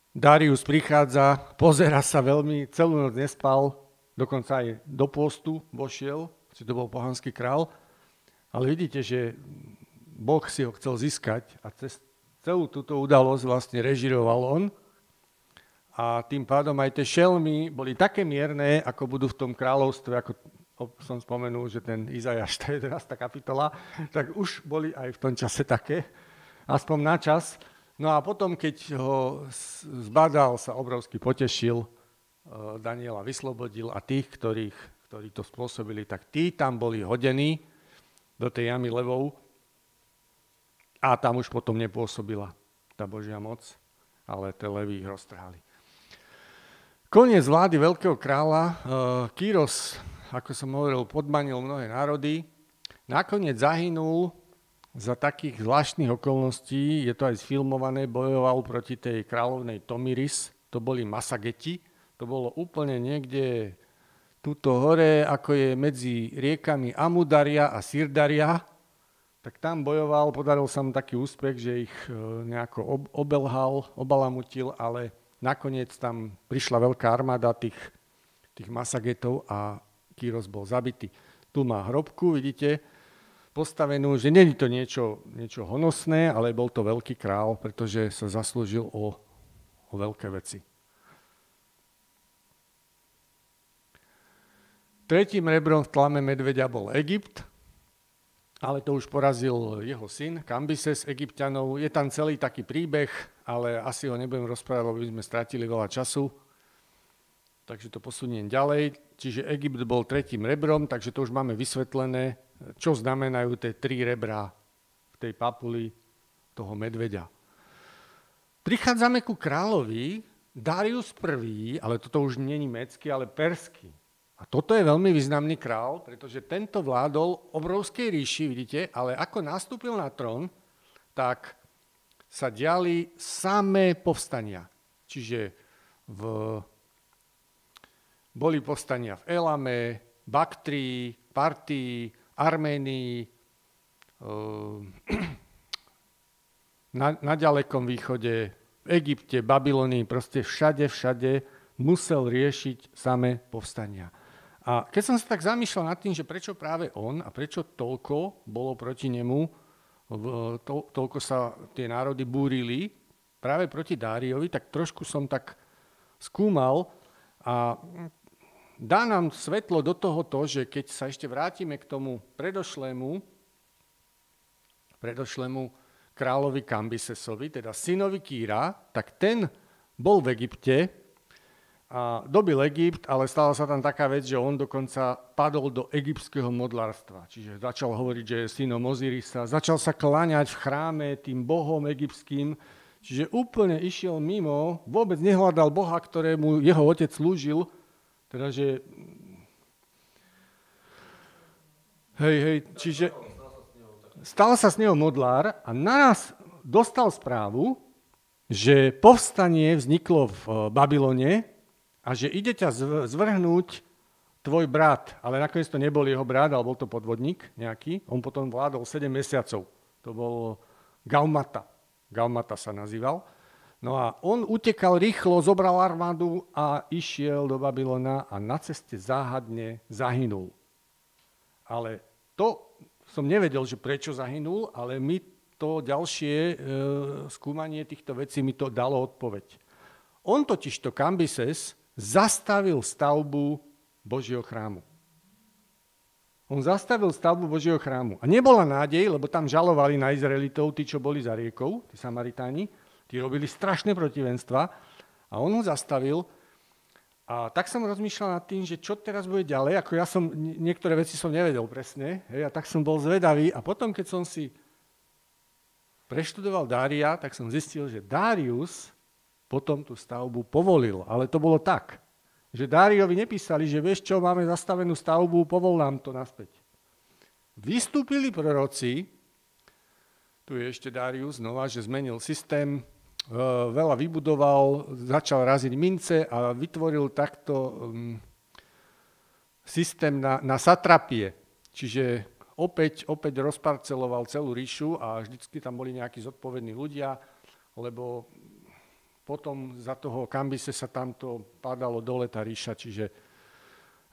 [SPEAKER 2] Darius prichádza, pozera sa veľmi, celú noc nespal, dokonca aj do postu vošiel, si to bol pohanský král, ale vidíte, že Boh si ho chcel získať a cez celú túto udalosť vlastne režiroval on, a tým pádom aj tie šelmy boli také mierne, ako budú v tom kráľovstve, ako som spomenul, že ten Izajaš, je 11. kapitola, tak už boli aj v tom čase také, aspoň na čas. No a potom, keď ho zbadal, sa obrovsky potešil, e, Daniela vyslobodil a tých, ktorých, ktorí to spôsobili, tak tí tam boli hodení do tej jamy levou a tam už potom nepôsobila tá Božia moc, ale tie levy ich roztrhali. Koniec vlády veľkého kráľa, uh, Kýros, ako som hovoril, podmanil mnohé národy. Nakoniec zahynul za takých zvláštnych okolností, je to aj sfilmované, bojoval proti tej kráľovnej Tomiris, to boli Masageti, to bolo úplne niekde tuto hore, ako je medzi riekami Amudaria a Sirdaria, tak tam bojoval, podaril sa mu taký úspech, že ich e, nejako obelhal, obalamutil, ale Nakoniec tam prišla veľká armáda tých, tých masagetov a Kýros bol zabitý. Tu má hrobku, vidíte, postavenú, že není to niečo, niečo honosné, ale bol to veľký král, pretože sa zaslúžil o, o veľké veci. Tretím rebrom v tlame medveďa bol Egypt, ale to už porazil jeho syn, Kambises egyptianov. Je tam celý taký príbeh, ale asi ho nebudem rozprávať, lebo by sme stratili veľa času. Takže to posuniem ďalej. Čiže Egypt bol tretím rebrom, takže to už máme vysvetlené, čo znamenajú tie tri rebra v tej papuli toho medveďa. Prichádzame ku kráľovi Darius I, ale toto už nie je nemecký, ale perský. A toto je veľmi významný král, pretože tento vládol obrovskej ríši, vidíte, ale ako nastúpil na trón, tak sa diali samé povstania. Čiže v, boli povstania v Elame, Baktrii, Partii, Arménii, eh, na, na ďalekom východe, v Egypte, Babylonii, proste všade, všade musel riešiť samé povstania. A keď som sa tak zamýšľal nad tým, že prečo práve on a prečo toľko bolo proti nemu, to, toľko sa tie národy búrili práve proti Dáriovi, tak trošku som tak skúmal a dá nám svetlo do toho to, že keď sa ešte vrátime k tomu predošlému, predošlému kráľovi Kambisesovi, teda synovi Kýra, tak ten bol v Egypte. A dobil Egypt, ale stala sa tam taká vec, že on dokonca padol do egyptského modlárstva. Čiže začal hovoriť, že je synom Ozirisa, začal sa kláňať v chráme tým bohom egyptským, čiže úplne išiel mimo, vôbec nehľadal Boha, ktorému jeho otec slúžil, teda že... Hej, hej, čiže stal sa z neho modlár a naraz dostal správu, že povstanie vzniklo v Babylone, a že ide ťa zvrhnúť tvoj brat, ale nakoniec to nebol jeho brat, ale bol to podvodník nejaký. On potom vládol 7 mesiacov. To bol Gaumata. Gaumata sa nazýval. No a on utekal rýchlo, zobral armádu a išiel do Babylona a na ceste záhadne zahynul. Ale to som nevedel, že prečo zahynul, ale mi to ďalšie e, skúmanie týchto vecí mi to dalo odpoveď. On totiž to Kambises zastavil stavbu Božieho chrámu. On zastavil stavbu Božieho chrámu. A nebola nádej, lebo tam žalovali na Izraelitov, tí, čo boli za riekou, tí Samaritáni, tí robili strašné protivenstva a on ho zastavil. A tak som rozmýšľal nad tým, že čo teraz bude ďalej, ako ja som, niektoré veci som nevedel presne, hej, a tak som bol zvedavý a potom, keď som si preštudoval Dária, tak som zistil, že Darius potom tú stavbu povolil. Ale to bolo tak, že Dáriovi nepísali, že vieš čo, máme zastavenú stavbu, povol nám to naspäť. Vystúpili proroci Tu je ešte Darius znova, že zmenil systém, veľa vybudoval, začal raziť mince a vytvoril takto um, systém na, na satrapie. Čiže opäť, opäť rozparceloval celú ríšu a vždycky tam boli nejakí zodpovední ľudia, lebo potom za toho Kambise sa tamto padalo dole tá ríša, čiže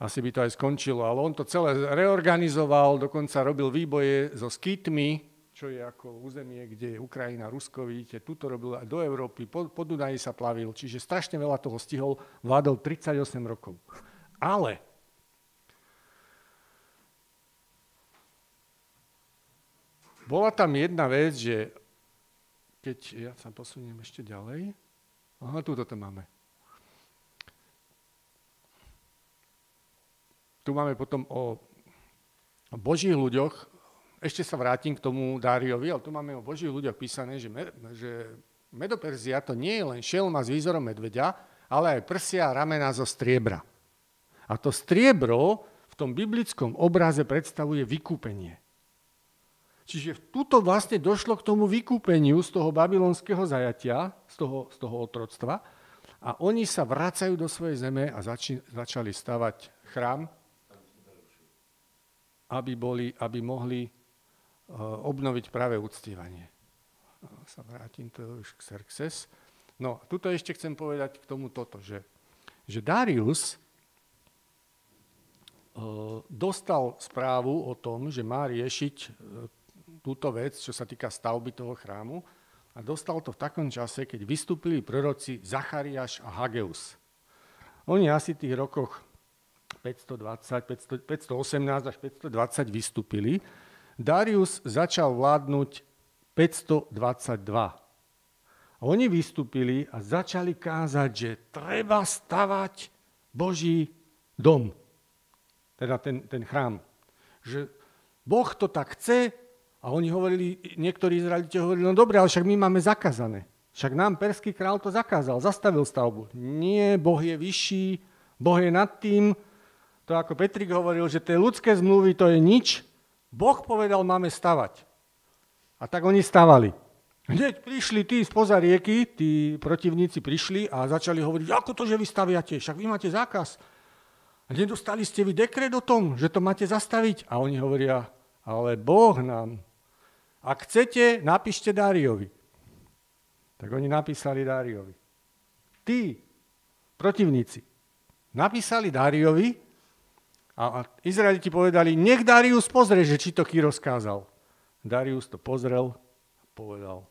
[SPEAKER 2] asi by to aj skončilo. Ale on to celé reorganizoval, dokonca robil výboje so skýtmi, čo je ako územie, kde je Ukrajina, Rusko, vidíte, tuto robil aj do Európy, po, po Dunaji sa plavil, čiže strašne veľa toho stihol, vládol 38 rokov. Ale bola tam jedna vec, že keď ja sa posuniem ešte ďalej, aha, túto to máme. Tu máme potom o Božích ľuďoch, ešte sa vrátim k tomu Dáriovi, ale tu máme o Božích ľuďoch písané, že, že Medoperzia to nie je len šelma s výzorom medveďa, ale aj prsia a ramena zo striebra. A to striebro v tom biblickom obraze predstavuje vykúpenie. Čiže tuto vlastne došlo k tomu vykúpeniu z toho babylonského zajatia, z toho, z toho otroctva, a oni sa vracajú do svojej zeme a zači, začali stavať chrám, aby, boli, aby mohli obnoviť práve uctievanie. Sa vrátim to už k Xerxes. No, tuto ešte chcem povedať k tomu toto, že, že Darius uh, dostal správu o tom, že má riešiť túto vec, čo sa týka stavby toho chrámu a dostal to v takom čase, keď vystúpili proroci Zachariáš a Hageus. Oni asi v tých rokoch 520, 500, 518 až 520 vystúpili Darius začal vládnuť 522. Oni vystúpili a začali kázať, že treba stavať Boží dom, teda ten, ten chrám. Že Boh to tak chce a oni hovorili, niektorí Izraelite hovorili, no dobre, ale však my máme zakázané. Však nám perský král to zakázal, zastavil stavbu. Nie, Boh je vyšší, Boh je nad tým. To ako Petrik hovoril, že tie ľudské zmluvy to je nič, Boh povedal, máme stavať. A tak oni stavali. Hneď prišli tí spoza rieky, tí protivníci prišli a začali hovoriť, ako to, že vy staviate, však vy máte zákaz. A nedostali ste vy dekret o tom, že to máte zastaviť? A oni hovoria, ale Boh nám. Ak chcete, napíšte Dáriovi. Tak oni napísali Dáriovi. Tí, protivníci, napísali Dáriovi a Izraeliti povedali, nech Darius pozrie, že či to Kyros kázal. Darius to pozrel a povedal.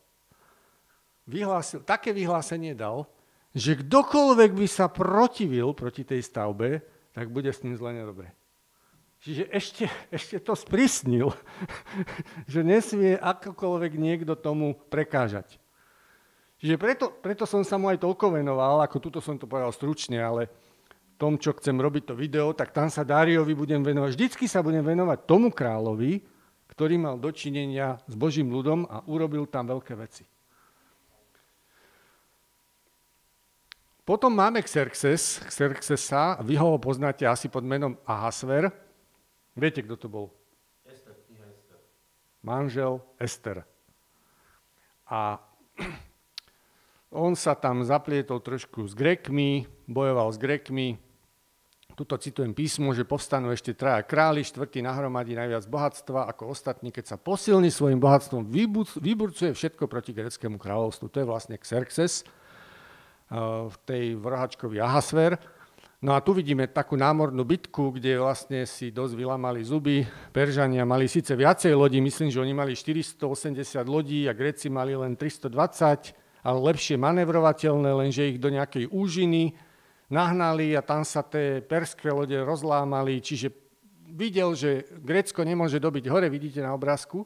[SPEAKER 2] Vyhlásil, také vyhlásenie dal, že kdokoľvek by sa protivil proti tej stavbe, tak bude s ním zle nedobre. Čiže ešte, ešte to sprísnil, že nesmie akokoľvek niekto tomu prekážať. Čiže preto, preto som sa mu aj toľko venoval, ako tuto som to povedal stručne, ale tom, čo chcem robiť to video, tak tam sa Dáriovi budem venovať. Vždycky sa budem venovať tomu kráľovi, ktorý mal dočinenia s Božím ľudom a urobil tam veľké veci. Potom máme Xerxes, Xerxesa, vy ho poznáte asi pod menom Ahasver. Viete, kto to bol?
[SPEAKER 1] Ester, Ester.
[SPEAKER 2] Manžel Ester. A on sa tam zaplietol trošku s Grekmi, bojoval s Grekmi, tuto citujem písmo, že povstanú ešte traja králi, štvrtý nahromadí najviac bohatstva ako ostatní, keď sa posilní svojim bohatstvom, vyburcuje všetko proti greckému kráľovstvu. To je vlastne Xerxes eh, v tej vrhačkovi Ahasver. No a tu vidíme takú námornú bitku, kde vlastne si dosť vylamali zuby. Peržania mali síce viacej lodí, myslím, že oni mali 480 lodí a Gréci mali len 320, ale lepšie manevrovateľné, lenže ich do nejakej úžiny nahnali a tam sa tie perské lode rozlámali, čiže videl, že Grécko nemôže dobiť hore, vidíte na obrázku,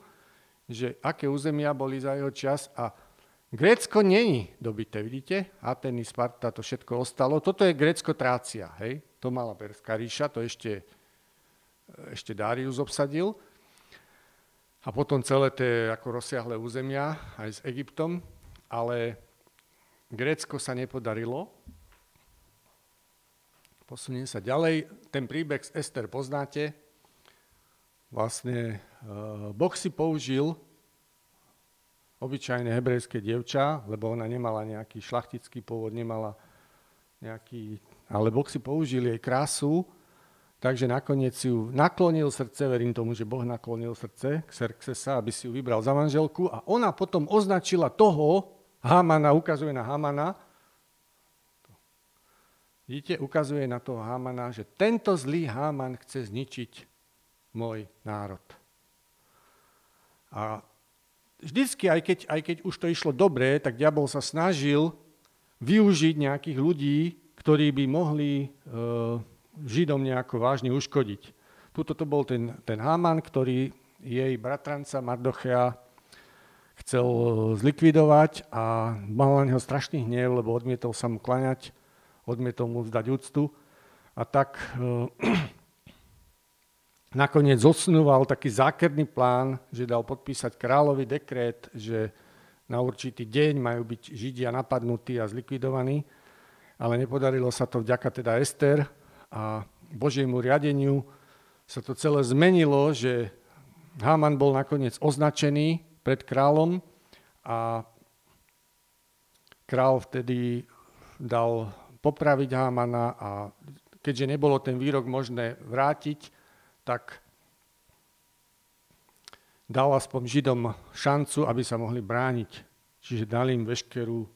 [SPEAKER 2] že aké územia boli za jeho čas a Grécko není dobité, vidíte? Ateny, Sparta, to všetko ostalo. Toto je Grécko-Trácia, hej? To mala Perská ríša, to ešte, ešte Darius obsadil. A potom celé tie ako rozsiahle územia aj s Egyptom. Ale Grécko sa nepodarilo, Posuniem sa ďalej. Ten príbeh z Ester poznáte. Vlastne uh, Boh si použil obyčajné hebrejské dievča, lebo ona nemala nejaký šlachtický pôvod, nemala nejaký... Ale Boh si použil jej krásu, takže nakoniec ju naklonil srdce, verím tomu, že Boh naklonil srdce k Xerxesa, aby si ju vybral za manželku a ona potom označila toho, Hamana, ukazuje na Hamana, Vidíte, ukazuje na toho Hamana, že tento zlý Haman chce zničiť môj národ. A vždycky, aj keď, aj keď už to išlo dobre, tak diabol sa snažil využiť nejakých ľudí, ktorí by mohli e, Židom nejako vážne uškodiť. Tuto to bol ten, ten Haman, ktorý jej bratranca Mardochea chcel zlikvidovať a mal na neho strašný hnev, lebo odmietol sa mu klaňať, odmietol mu vzdať úctu. A tak e, nakoniec zosnoval taký zákerný plán, že dal podpísať kráľový dekret, že na určitý deň majú byť Židia napadnutí a zlikvidovaní, ale nepodarilo sa to vďaka teda Ester a Božiemu riadeniu sa to celé zmenilo, že Haman bol nakoniec označený pred kráľom a král vtedy dal popraviť Hamana a keďže nebolo ten výrok možné vrátiť, tak dal aspoň Židom šancu, aby sa mohli brániť. Čiže dali im veškerú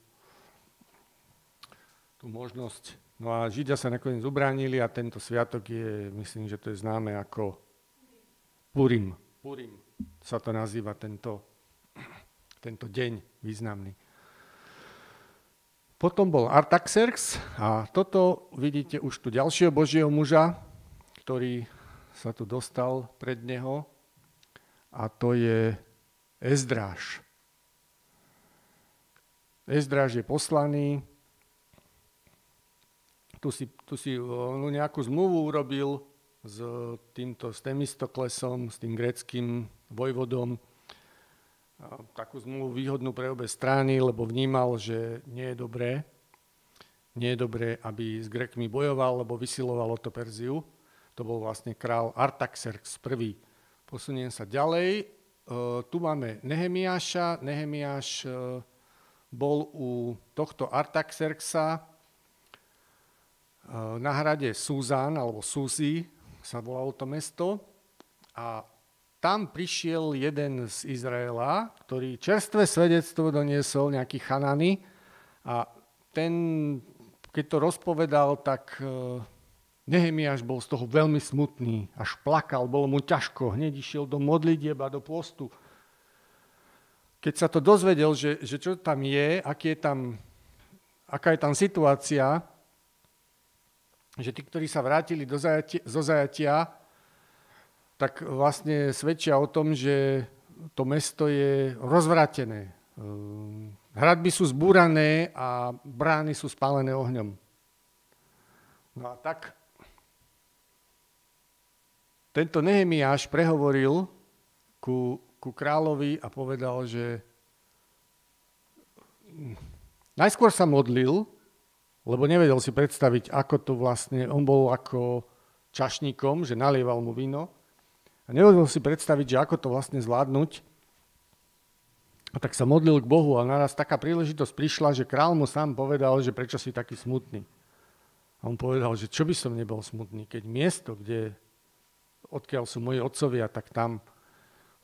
[SPEAKER 2] tú možnosť. No a Židia sa nakoniec ubránili a tento sviatok je, myslím, že to je známe ako Purim. Purim sa to nazýva tento, tento deň významný. Potom bol Artaxerx a toto vidíte už tu ďalšieho božieho muža, ktorý sa tu dostal pred neho a to je Ezdráž. Ezdráž je poslaný, tu si, tu si no, nejakú zmluvu urobil s týmto s s tým greckým vojvodom, takú zmluvu výhodnú pre obe strany, lebo vnímal, že nie je dobré, nie je dobré, aby s Grekmi bojoval, lebo vysilovalo to Perziu. To bol vlastne král Artaxerx I. Posuniem sa ďalej. E, tu máme Nehemiáša. Nehemiáš e, bol u tohto Artaxerxa e, na hrade Súzan, alebo Súzi sa volalo to mesto. A tam prišiel jeden z Izraela, ktorý čerstvé svedectvo doniesol, nejaký Chanany, a ten, keď to rozpovedal, tak Nehemiáš bol z toho veľmi smutný, až plakal, bolo mu ťažko, hneď išiel do modlitieb a do postu. Keď sa to dozvedel, že, že čo tam je, aký je tam, aká je tam situácia, že tí, ktorí sa vrátili do zajatia, zo zajatia, tak vlastne svedčia o tom, že to mesto je rozvrátené. Ehm, hradby sú zbúrané a brány sú spálené ohňom. No a tak tento Nehemiáš prehovoril ku, ku kráľovi a povedal, že najskôr sa modlil, lebo nevedel si predstaviť, ako to vlastne, on bol ako čašníkom, že nalieval mu víno a nevedel si predstaviť, že ako to vlastne zvládnuť. A tak sa modlil k Bohu a naraz taká príležitosť prišla, že král mu sám povedal, že prečo si taký smutný. A on povedal, že čo by som nebol smutný, keď miesto, kde odkiaľ sú moji otcovia, tak tam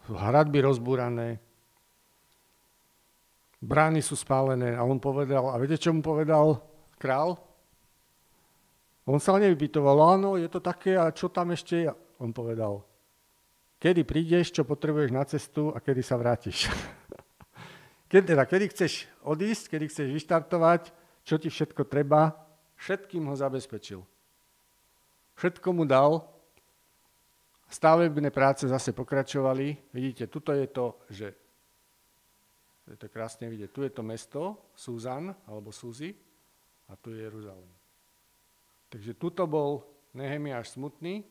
[SPEAKER 2] sú hradby rozbúrané, brány sú spálené. A on povedal, a viete, čo mu povedal král? On sa nevypytoval, áno, je to také, a čo tam ešte je? On povedal, kedy prídeš, čo potrebuješ na cestu a kedy sa vrátiš. Kedy, teda, kedy chceš odísť, kedy chceš vyštartovať, čo ti všetko treba, všetkým ho zabezpečil. Všetko mu dal Stavebné práce zase pokračovali. Vidíte, tuto je to, že je to krásne vidieť, tu je to mesto, Súzan, alebo Súzi, a tu je Jeruzalém. Takže tuto bol Nehemiáš smutný,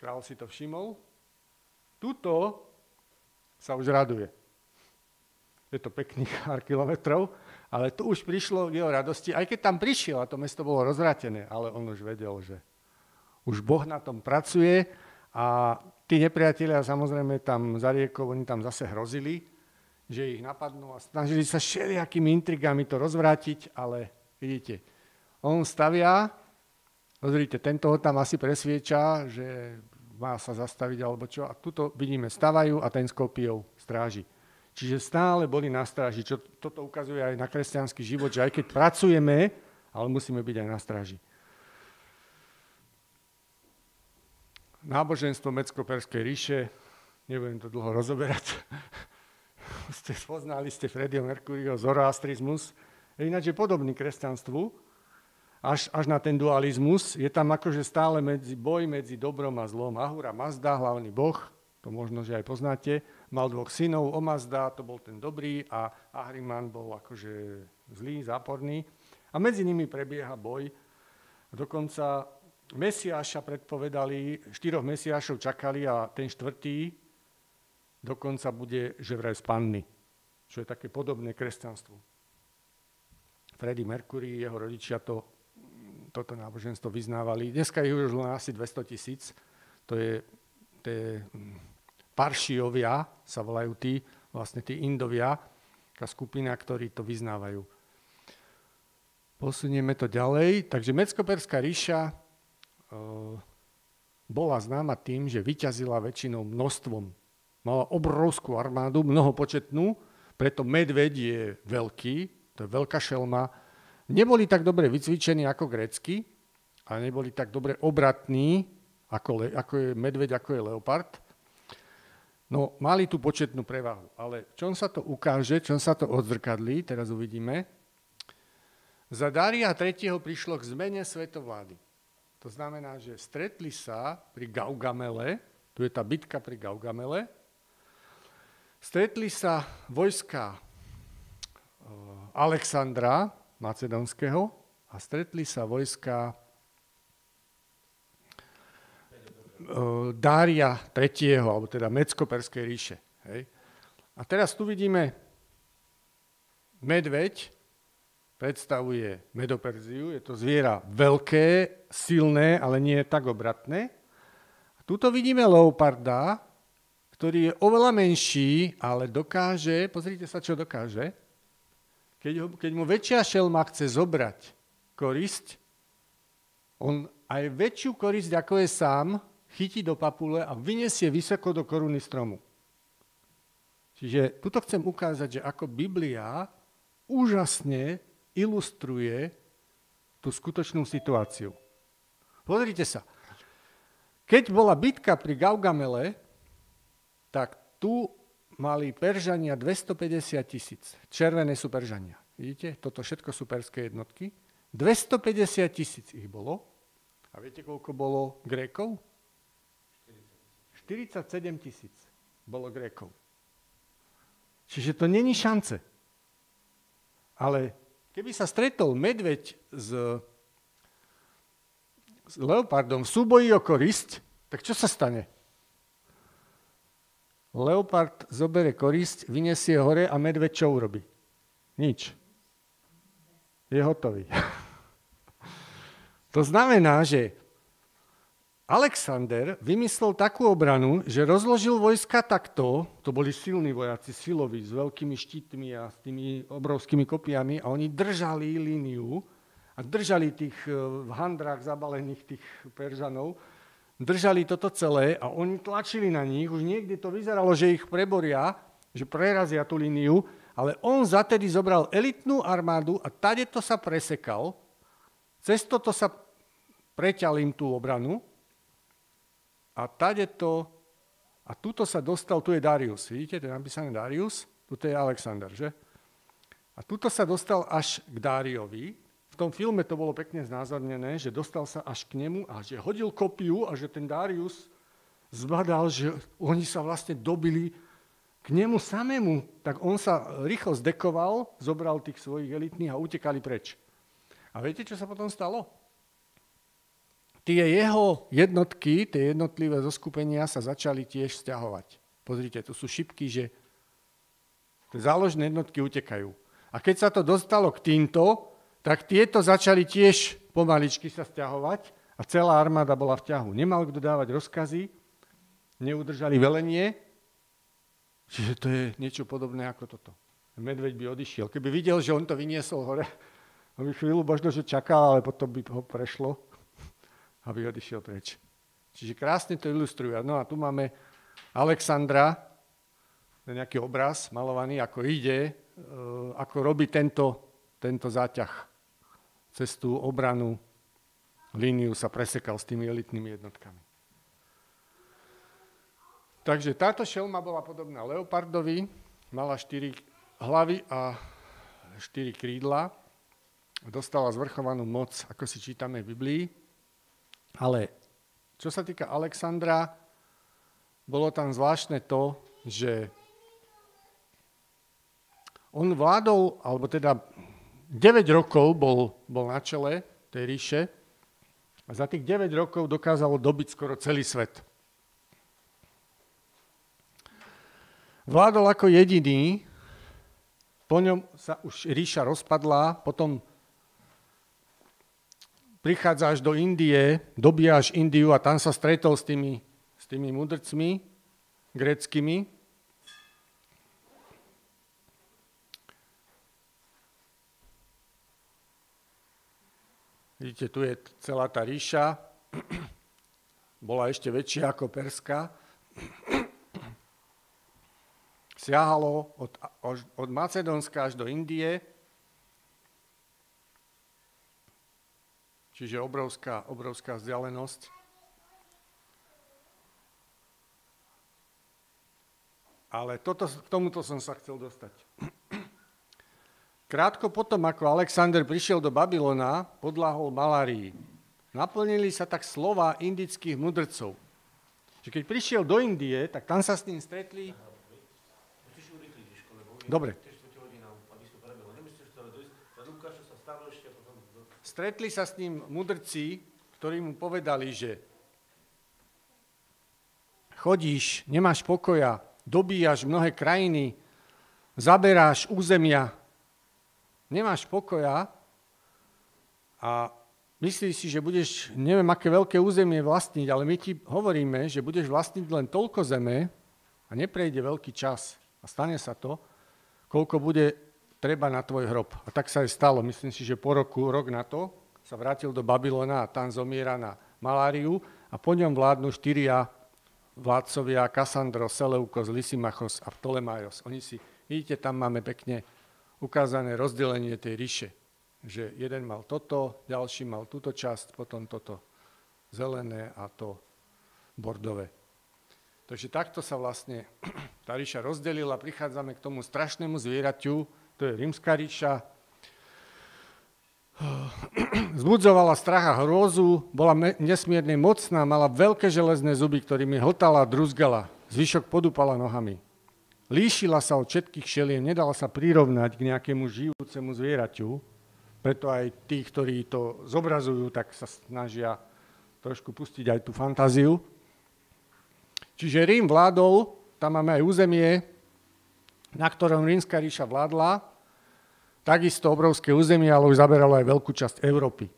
[SPEAKER 2] král si to všimol, tuto sa už raduje. Je to pekných pár kilometrov, ale tu už prišlo k jeho radosti, aj keď tam prišiel a to mesto bolo rozvratené, ale on už vedel, že už Boh na tom pracuje a tí nepriatelia samozrejme tam za riekov, oni tam zase hrozili. že ich napadnú a snažili sa všelijakými intrigami to rozvrátiť, ale vidíte, on stavia, pozrite, tento ho tam asi presvieča, že má sa zastaviť alebo čo. A tuto vidíme, stavajú a ten s kopiou stráži. Čiže stále boli na stráži. Čo toto ukazuje aj na kresťanský život, že aj keď pracujeme, ale musíme byť aj na stráži. Náboženstvo Mecko-Perskej ríše, nebudem to dlho rozoberať, ste poznali ste Fredio Mercuryho zoroastrizmus, ináč je podobný kresťanstvu, až, až na ten dualizmus. Je tam akože stále medzi, boj medzi dobrom a zlom. Ahura Mazda, hlavný boh, to možno, že aj poznáte, mal dvoch synov, Omazda, to bol ten dobrý a Ahriman bol akože zlý, záporný. A medzi nimi prebieha boj. Dokonca Mesiáša predpovedali, štyroch Mesiášov čakali a ten štvrtý dokonca bude, že vraj z panny, čo je také podobné kresťanstvu. Freddie Mercury, jeho rodičia to, toto náboženstvo vyznávali. Dneska ich už len asi 200 tisíc. To je, tie hm, paršiovia, sa volajú tí, vlastne tí Indovia, tá skupina, ktorí to vyznávajú. Posunieme to ďalej. Takže Meckoperská ríša e, bola známa tým, že vyťazila väčšinou množstvom. Mala obrovskú armádu, mnohopočetnú, preto medveď je veľký, to je veľká šelma, neboli tak dobre vycvičení ako grécky a neboli tak dobre obratní, ako, le, ako je medveď, ako je leopard. No, mali tú početnú prevahu, ale čom sa to ukáže, čom sa to odzrkadlí, teraz uvidíme. Za Daria III. prišlo k zmene svetovlády. To znamená, že stretli sa pri Gaugamele, tu je tá bitka pri Gaugamele, stretli sa vojska Alexandra Macedonského a stretli sa vojska e, Dária III., alebo teda Mecko-Perskej ríše. Hej. A teraz tu vidíme medveď, predstavuje Medoperziu, je to zviera veľké, silné, ale nie tak obratné. A tuto vidíme leoparda, ktorý je oveľa menší, ale dokáže, pozrite sa, čo dokáže, keď, ho, keď mu väčšia šelma chce zobrať korisť, on aj väčšiu korisť, ako je sám, chytí do papule a vyniesie vysoko do koruny stromu. Čiže tuto chcem ukázať, že ako Biblia úžasne ilustruje tú skutočnú situáciu. Pozrite sa. Keď bola bitka pri Gaugamele, tak tu mali Peržania 250 tisíc. Červené sú Peržania. Vidíte, toto všetko sú perské jednotky. 250 tisíc ich bolo. A viete, koľko bolo Grékov? 47 tisíc bolo Grékov. Čiže to není šance. Ale keby sa stretol medveď s, s leopardom v súboji o korisť, tak čo sa stane? Leopard zobere korisť, vyniesie hore a medveď čo urobí? Nič. Je hotový. to znamená, že Alexander vymyslel takú obranu, že rozložil vojska takto, to boli silní vojaci, siloví, s veľkými štítmi a s tými obrovskými kopiami a oni držali líniu a držali tých eh, v handrách zabalených tých Peržanov držali toto celé a oni tlačili na nich, už niekde to vyzeralo, že ich preboria, že prerazia tú líniu, ale on zatedy zobral elitnú armádu a tade to sa presekal, cez toto sa preťal im tú obranu a tade to, a tuto sa dostal, tu je Darius, vidíte, to je napísané Darius, tu je Alexander, že? A tuto sa dostal až k Dáriovi, tom filme to bolo pekne znázornené, že dostal sa až k nemu a že hodil kopiu a že ten Darius zbadal, že oni sa vlastne dobili k nemu samému. Tak on sa rýchlo zdekoval, zobral tých svojich elitných a utekali preč. A viete, čo sa potom stalo? Tie jeho jednotky, tie jednotlivé zoskupenia sa začali tiež stiahovať. Pozrite, tu sú šipky, že záložné jednotky utekajú. A keď sa to dostalo k týmto, tak tieto začali tiež pomaličky sa stiahovať a celá armáda bola v ťahu. Nemal kto dávať rozkazy, neudržali velenie, Čiže to je niečo podobné ako toto. Medveď by odišiel. Keby videl, že on to vyniesol hore, on by chvíľu možno, že čakal, ale potom by ho prešlo, aby odišiel preč. Čiže krásne to ilustruje. No a tu máme Alexandra, nejaký obraz malovaný, ako ide, e, ako robí tento, tento záťah. Cez tú obranu líniu sa presekal s tými elitnými jednotkami. Takže táto šelma bola podobná leopardovi, mala štyri hlavy a štyri krídla, dostala zvrchovanú moc, ako si čítame v Biblii, ale čo sa týka Alexandra, bolo tam zvláštne to, že on vládol, alebo teda 9 rokov bol, bol na čele tej ríše a za tých 9 rokov dokázalo dobiť skoro celý svet. Vládol ako jediný, po ňom sa už ríša rozpadla, potom prichádza až do Indie, dobíja až Indiu a tam sa stretol s tými tými mudrcmi greckými. Vidíte, tu je celá tá ríša. Bola ešte väčšia ako Perska. Siahalo od, od Macedónska až do Indie. Čiže obrovská, obrovská vzdialenosť. Ale toto, k tomuto som sa chcel dostať. Krátko potom, ako Alexander prišiel do Babylona, podľahol malárii. Naplnili sa tak slova indických mudrcov. Že keď prišiel do Indie, tak tam sa s ním stretli... Dobre. Stretli sa s ním mudrci, ktorí mu povedali, že chodíš, nemáš pokoja, dobíjaš mnohé krajiny, zaberáš územia, nemáš pokoja a myslíš si, že budeš, neviem, aké veľké územie vlastniť, ale my ti hovoríme, že budeš vlastniť len toľko zeme a neprejde veľký čas a stane sa to, koľko bude treba na tvoj hrob. A tak sa aj stalo. Myslím si, že po roku, rok na to, sa vrátil do Babylona a tam zomiera na maláriu a po ňom vládnu štyria vládcovia Kassandro, Seleukos, Lysimachos a Ptolemaios. Oni si, vidíte, tam máme pekne ukázané rozdelenie tej ríše. Že jeden mal toto, ďalší mal túto časť, potom toto zelené a to bordové. Takže takto sa vlastne tá ríša rozdelila. Prichádzame k tomu strašnému zvieraťu, to je rímska ríša, Zbudzovala strach a hrôzu, bola nesmierne mocná, mala veľké železné zuby, ktorými hltala a druzgala. Zvyšok podúpala nohami. Líšila sa od všetkých šeliem, nedala sa prirovnať k nejakému žijúcemu zvieraťu, preto aj tí, ktorí to zobrazujú, tak sa snažia trošku pustiť aj tú fantáziu. Čiže Rím vládol, tam máme aj územie, na ktorom rímska ríša vládla, takisto obrovské územie, ale už zaberalo aj veľkú časť Európy.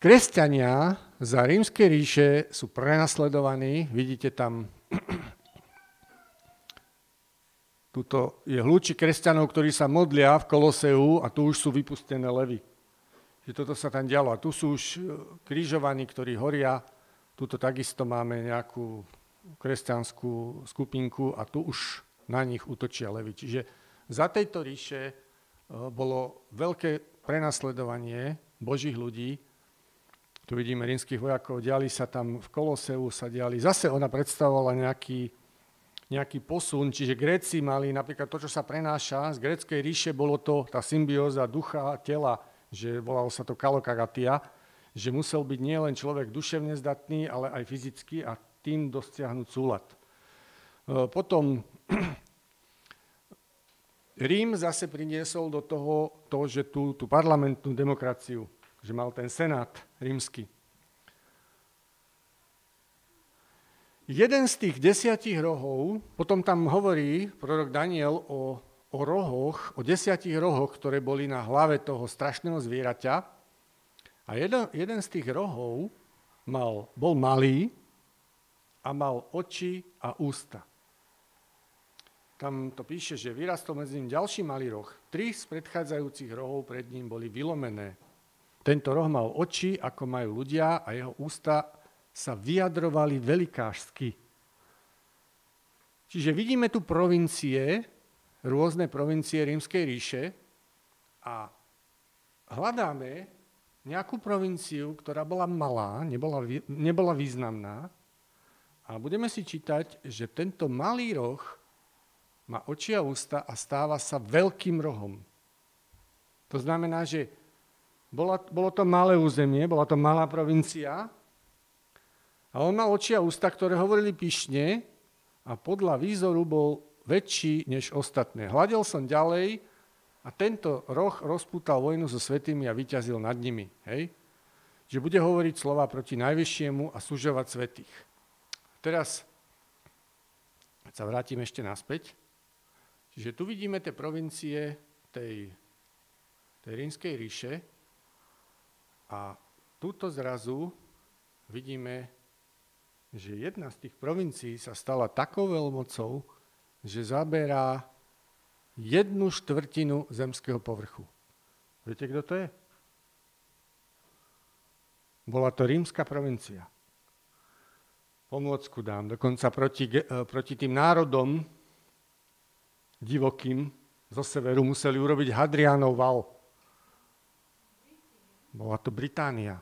[SPEAKER 2] Kresťania za rímske ríše sú prenasledovaní, vidíte tam, tuto je hľúči kresťanov, ktorí sa modlia v Koloseu a tu už sú vypustené levy. Že toto sa tam dialo. A tu sú už e, krížovaní, ktorí horia. Tuto takisto máme nejakú kresťanskú skupinku a tu už na nich útočia levy. Čiže za tejto ríše eh, bolo veľké prenasledovanie božích ľudí. Tu vidíme rímskych vojakov, diali sa tam v Koloseu, sa diali. Zase ona predstavovala nejaký, nejaký posun, čiže Gréci mali napríklad to, čo sa prenáša, z gréckej ríše bolo to tá symbióza ducha a tela, že volalo sa to kalokagatia, že musel byť nielen človek duševne zdatný, ale aj fyzicky a tým dosiahnuť súlad. Eh, potom Rím zase priniesol do toho to, že tú, tú parlamentnú demokraciu, že mal ten senát rímsky. Jeden z tých desiatich rohov, potom tam hovorí prorok Daniel o, o rohoch, o desiatich rohoch, ktoré boli na hlave toho strašného zvieraťa. A jeden, jeden z tých rohov mal, bol malý a mal oči a ústa. tam to píše, že vyrastol medzi ním ďalší malý roh. Tri z predchádzajúcich rohov pred ním boli vylomené. Tento roh mal oči, ako majú ľudia, a jeho ústa sa vyjadrovali velikášsky. Čiže vidíme tu provincie, rôzne provincie rímskej ríše a hľadáme nejakú provinciu, ktorá bola malá, nebola, nebola významná a budeme si čítať, že tento malý roh má oči a ústa a stáva sa veľkým rohom. To znamená, že bola, bolo to malé územie, bola to malá provincia a on mal oči a ústa, ktoré hovorili pyšne a podľa výzoru bol väčší než ostatné. Hľadel som ďalej a tento roh rozpútal vojnu so svetými a vyťazil nad nimi. Hej? Že bude hovoriť slova proti najvyššiemu a sužovať svetých. Teraz sa vrátim ešte naspäť. Čiže tu vidíme tie provincie tej, tej rímskej ríše a túto zrazu vidíme, že jedna z tých provincií sa stala takou veľmocou, že zaberá jednu štvrtinu zemského povrchu. Viete, kto to je? Bola to rímska provincia pomôcku dám. Dokonca proti, e, proti tým národom divokým zo severu museli urobiť Hadrianov val. Bola to Británia.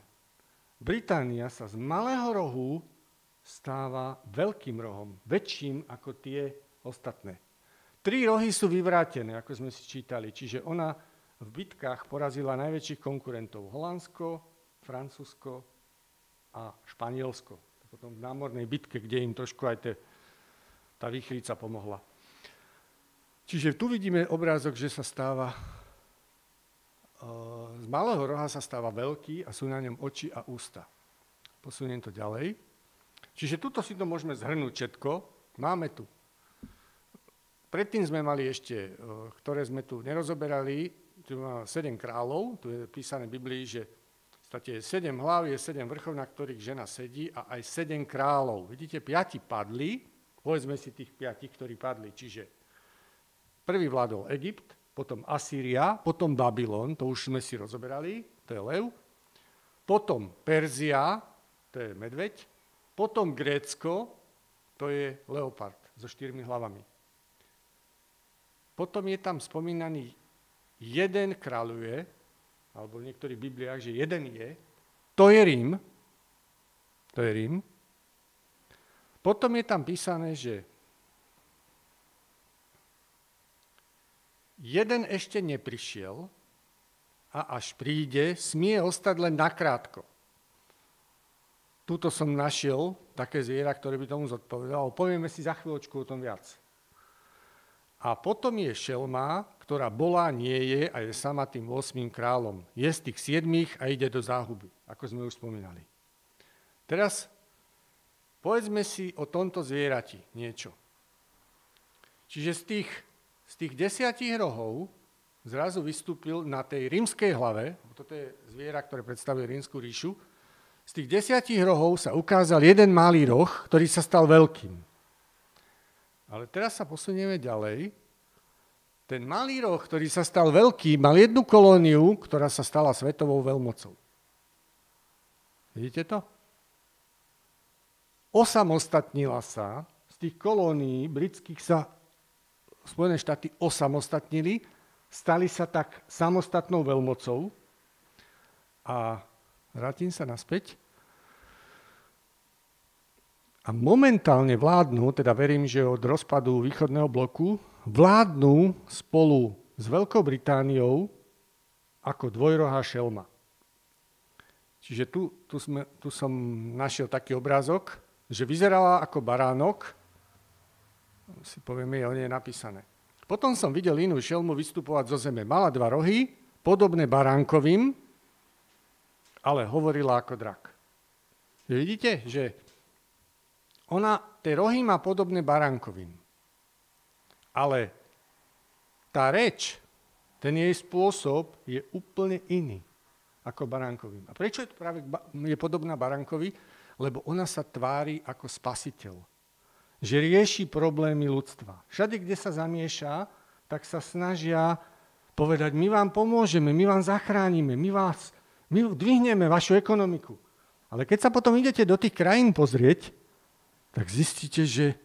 [SPEAKER 2] Británia sa z malého rohu stáva veľkým rohom, väčším ako tie ostatné. Tri rohy sú vyvrátené, ako sme si čítali, čiže ona v bitkách porazila najväčších konkurentov Holandsko, Francúzsko a Španielsko potom v námornej bitke, kde im trošku aj te, tá výchrica pomohla. Čiže tu vidíme obrázok, že sa stáva, z malého roha sa stáva veľký a sú na ňom oči a ústa. Posuniem to ďalej. Čiže tuto si to môžeme zhrnúť všetko. Máme tu. Predtým sme mali ešte, ktoré sme tu nerozoberali, tu máme sedem kráľov, tu je písané v Biblii, že podstate sedem hlav, je sedem vrchov, na ktorých žena sedí a aj sedem kráľov. Vidíte, piati padli, povedzme si tých piatich, ktorí padli. Čiže prvý vládol Egypt, potom Asýria, potom Babylon, to už sme si rozoberali, to je lev, potom Perzia, to je medveď, potom Grécko, to je leopard so štyrmi hlavami. Potom je tam spomínaný jeden kráľuje, alebo v niektorých Bibliách, že jeden je, to je Rím, to je Rím. Potom je tam písané, že jeden ešte neprišiel a až príde, smie ostať len nakrátko. Tuto som našiel také zviera, ktoré by tomu zodpovedalo. Povieme si za chvíľočku o tom viac. A potom je šelma, ktorá bola, nie je a je sama tým 8 kráľom. Je z tých siedmých a ide do záhuby, ako sme už spomínali. Teraz povedzme si o tomto zvierati niečo. Čiže z tých, z tých desiatich rohov zrazu vystúpil na tej rímskej hlave, toto je zviera, ktoré predstavuje rímsku ríšu, z tých desiatich rohov sa ukázal jeden malý roh, ktorý sa stal veľkým. Ale teraz sa posunieme ďalej. Ten malý roh, ktorý sa stal veľký, mal jednu kolóniu, ktorá sa stala svetovou veľmocou. Vidíte to? Osamostatnila sa, z tých kolónií britských sa Spojené štáty osamostatnili, stali sa tak samostatnou veľmocou a vrátim sa naspäť a momentálne vládnu, teda verím, že od rozpadu východného bloku, vládnu spolu s Veľkou Britániou ako dvojrohá šelma. Čiže tu, tu, sme, tu som našiel taký obrázok, že vyzerala ako baránok, si povieme, o nej je napísané. Potom som videl inú šelmu vystupovať zo zeme. Mala dva rohy, podobné baránkovým, ale hovorila ako drak. Vidíte, že ona, tie rohy má podobné baránkovým. Ale tá reč, ten jej spôsob je úplne iný ako baránkovým. A prečo je práve je podobná baránkovi? Lebo ona sa tvári ako spasiteľ. že rieši problémy ľudstva. Všade, kde sa zamieša, tak sa snažia povedať, my vám pomôžeme, my vám zachránime, my vás, my dvihneme vašu ekonomiku. Ale keď sa potom idete do tých krajín pozrieť, tak zistíte, že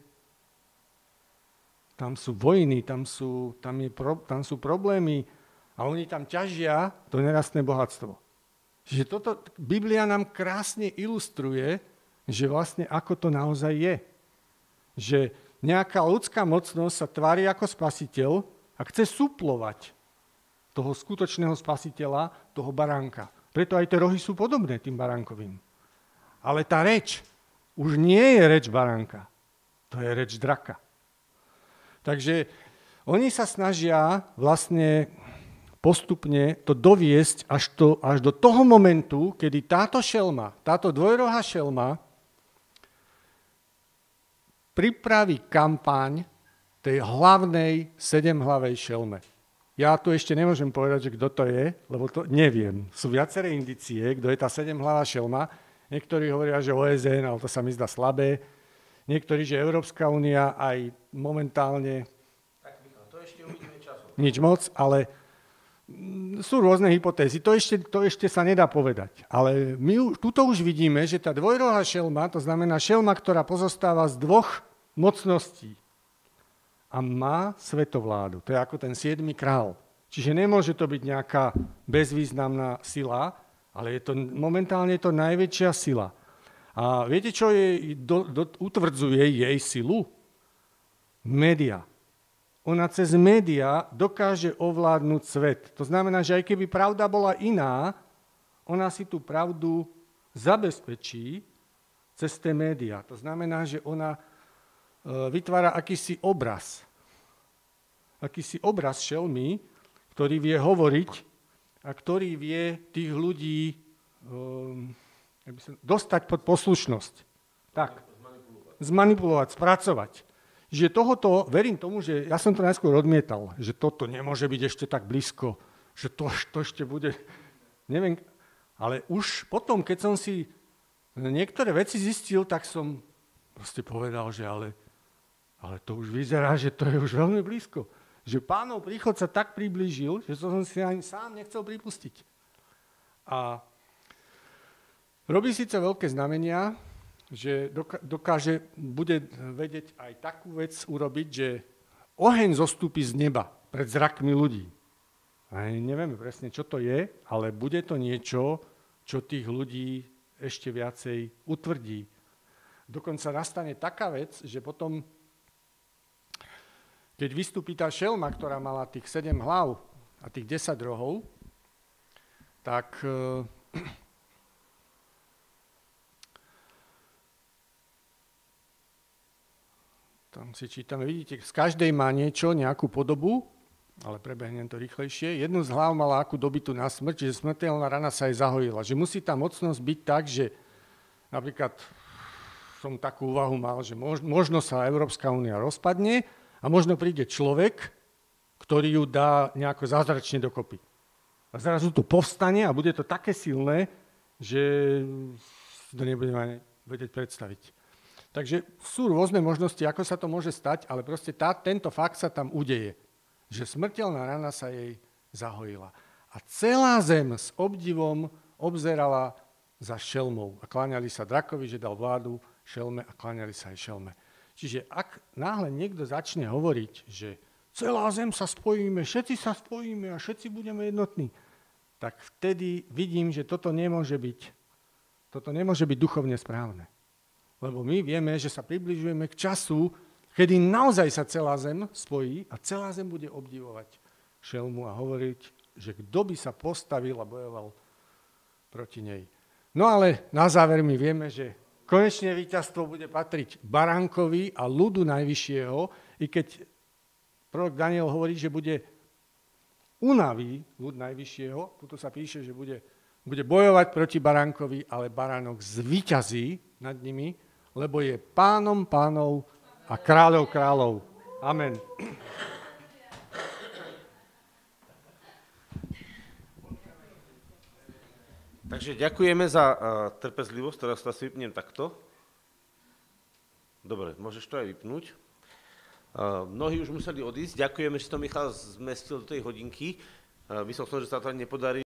[SPEAKER 2] tam sú vojny, tam sú, tam, je pro, tam sú problémy a oni tam ťažia to nerastné bohatstvo. Čiže toto Biblia nám krásne ilustruje, že vlastne ako to naozaj je. Že nejaká ľudská mocnosť sa tvári ako spasiteľ a chce suplovať toho skutočného spasiteľa, toho baránka. Preto aj tie rohy sú podobné tým baránkovým. Ale tá reč už nie je reč baránka. To je reč draka. Takže oni sa snažia vlastne postupne to doviesť až, to, až do toho momentu, kedy táto šelma, táto dvojrohá šelma pripraví kampaň tej hlavnej sedemhlavej šelme. Ja tu ešte nemôžem povedať, že kto to je, lebo to neviem. Sú viaceré indicie, kto je tá sedemhlavá šelma. Niektorí hovoria, že OSN, ale to sa mi zdá slabé. Niektorí, že Európska únia aj momentálne...
[SPEAKER 1] Tak, Michal, to ešte uvidíme časom.
[SPEAKER 2] Nič moc, ale sú rôzne hypotézy, to ešte, to ešte sa nedá povedať. Ale my tuto už vidíme, že tá dvojrohá šelma, to znamená šelma, ktorá pozostáva z dvoch mocností a má svetovládu. To je ako ten siedmy král. Čiže nemôže to byť nejaká bezvýznamná sila, ale je to, momentálne je to najväčšia sila. A viete, čo jej do, do, utvrdzuje jej silu? Média ona cez média dokáže ovládnuť svet. To znamená, že aj keby pravda bola iná, ona si tú pravdu zabezpečí cez tie médiá. To znamená, že ona vytvára akýsi obraz. Akýsi obraz šelmy, ktorý vie hovoriť a ktorý vie tých ľudí um, dostať pod poslušnosť. Tak, zmanipulovať, spracovať že tohoto, verím tomu, že ja som to najskôr odmietal, že toto nemôže byť ešte tak blízko, že to, to ešte bude, neviem, ale už potom, keď som si niektoré veci zistil, tak som proste povedal, že ale, ale to už vyzerá, že to je už veľmi blízko. Že pánov príchod sa tak priblížil, že to som si ani sám nechcel pripustiť. A robí síce veľké znamenia, že dokáže, bude vedieť aj takú vec urobiť, že oheň zostúpi z neba pred zrakmi ľudí. A nevieme presne, čo to je, ale bude to niečo, čo tých ľudí ešte viacej utvrdí. Dokonca nastane taká vec, že potom, keď vystúpi tá šelma, ktorá mala tých 7 hlav a tých 10 rohov, tak Tam si čítame, vidíte, z každej má niečo, nejakú podobu, ale prebehnem to rýchlejšie. Jednu z hlav mala akú dobytu na smrť, že smrteľná rana sa jej zahojila. Že musí tá mocnosť byť tak, že napríklad som takú úvahu mal, že možno sa Európska únia rozpadne a možno príde človek, ktorý ju dá nejako zázračne dokopy. A zrazu to povstane a bude to také silné, že to nebudeme vedieť predstaviť. Takže sú rôzne možnosti, ako sa to môže stať, ale proste tá, tento fakt sa tam udeje, že smrteľná rana sa jej zahojila. A celá zem s obdivom obzerala za šelmou a kláňali sa drakovi, že dal vládu šelme a kláňali sa aj šelme. Čiže ak náhle niekto začne hovoriť, že celá zem sa spojíme, všetci sa spojíme a všetci budeme jednotní, tak vtedy vidím, že toto nemôže byť, toto nemôže byť duchovne správne. Lebo my vieme, že sa približujeme k času, kedy naozaj sa celá zem spojí a celá zem bude obdivovať šelmu a hovoriť, že kto by sa postavil a bojoval proti nej. No ale na záver my vieme, že konečne víťazstvo bude patriť Baránkovi a ľudu najvyššieho, i keď prorok Daniel hovorí, že bude unaví ľud najvyššieho, tuto sa píše, že bude, bude bojovať proti Baránkovi, ale Baránok zvíťazí nad nimi lebo je pánom pánov a kráľov kráľov. Amen.
[SPEAKER 1] Takže ďakujeme za uh, trpezlivosť, teraz sa si vypnem takto. Dobre, môžeš to aj vypnúť. Uh, mnohí už museli odísť. Ďakujeme, že to Michal zmestil do tej hodinky. Uh, myslel som, že sa to ani nepodarí.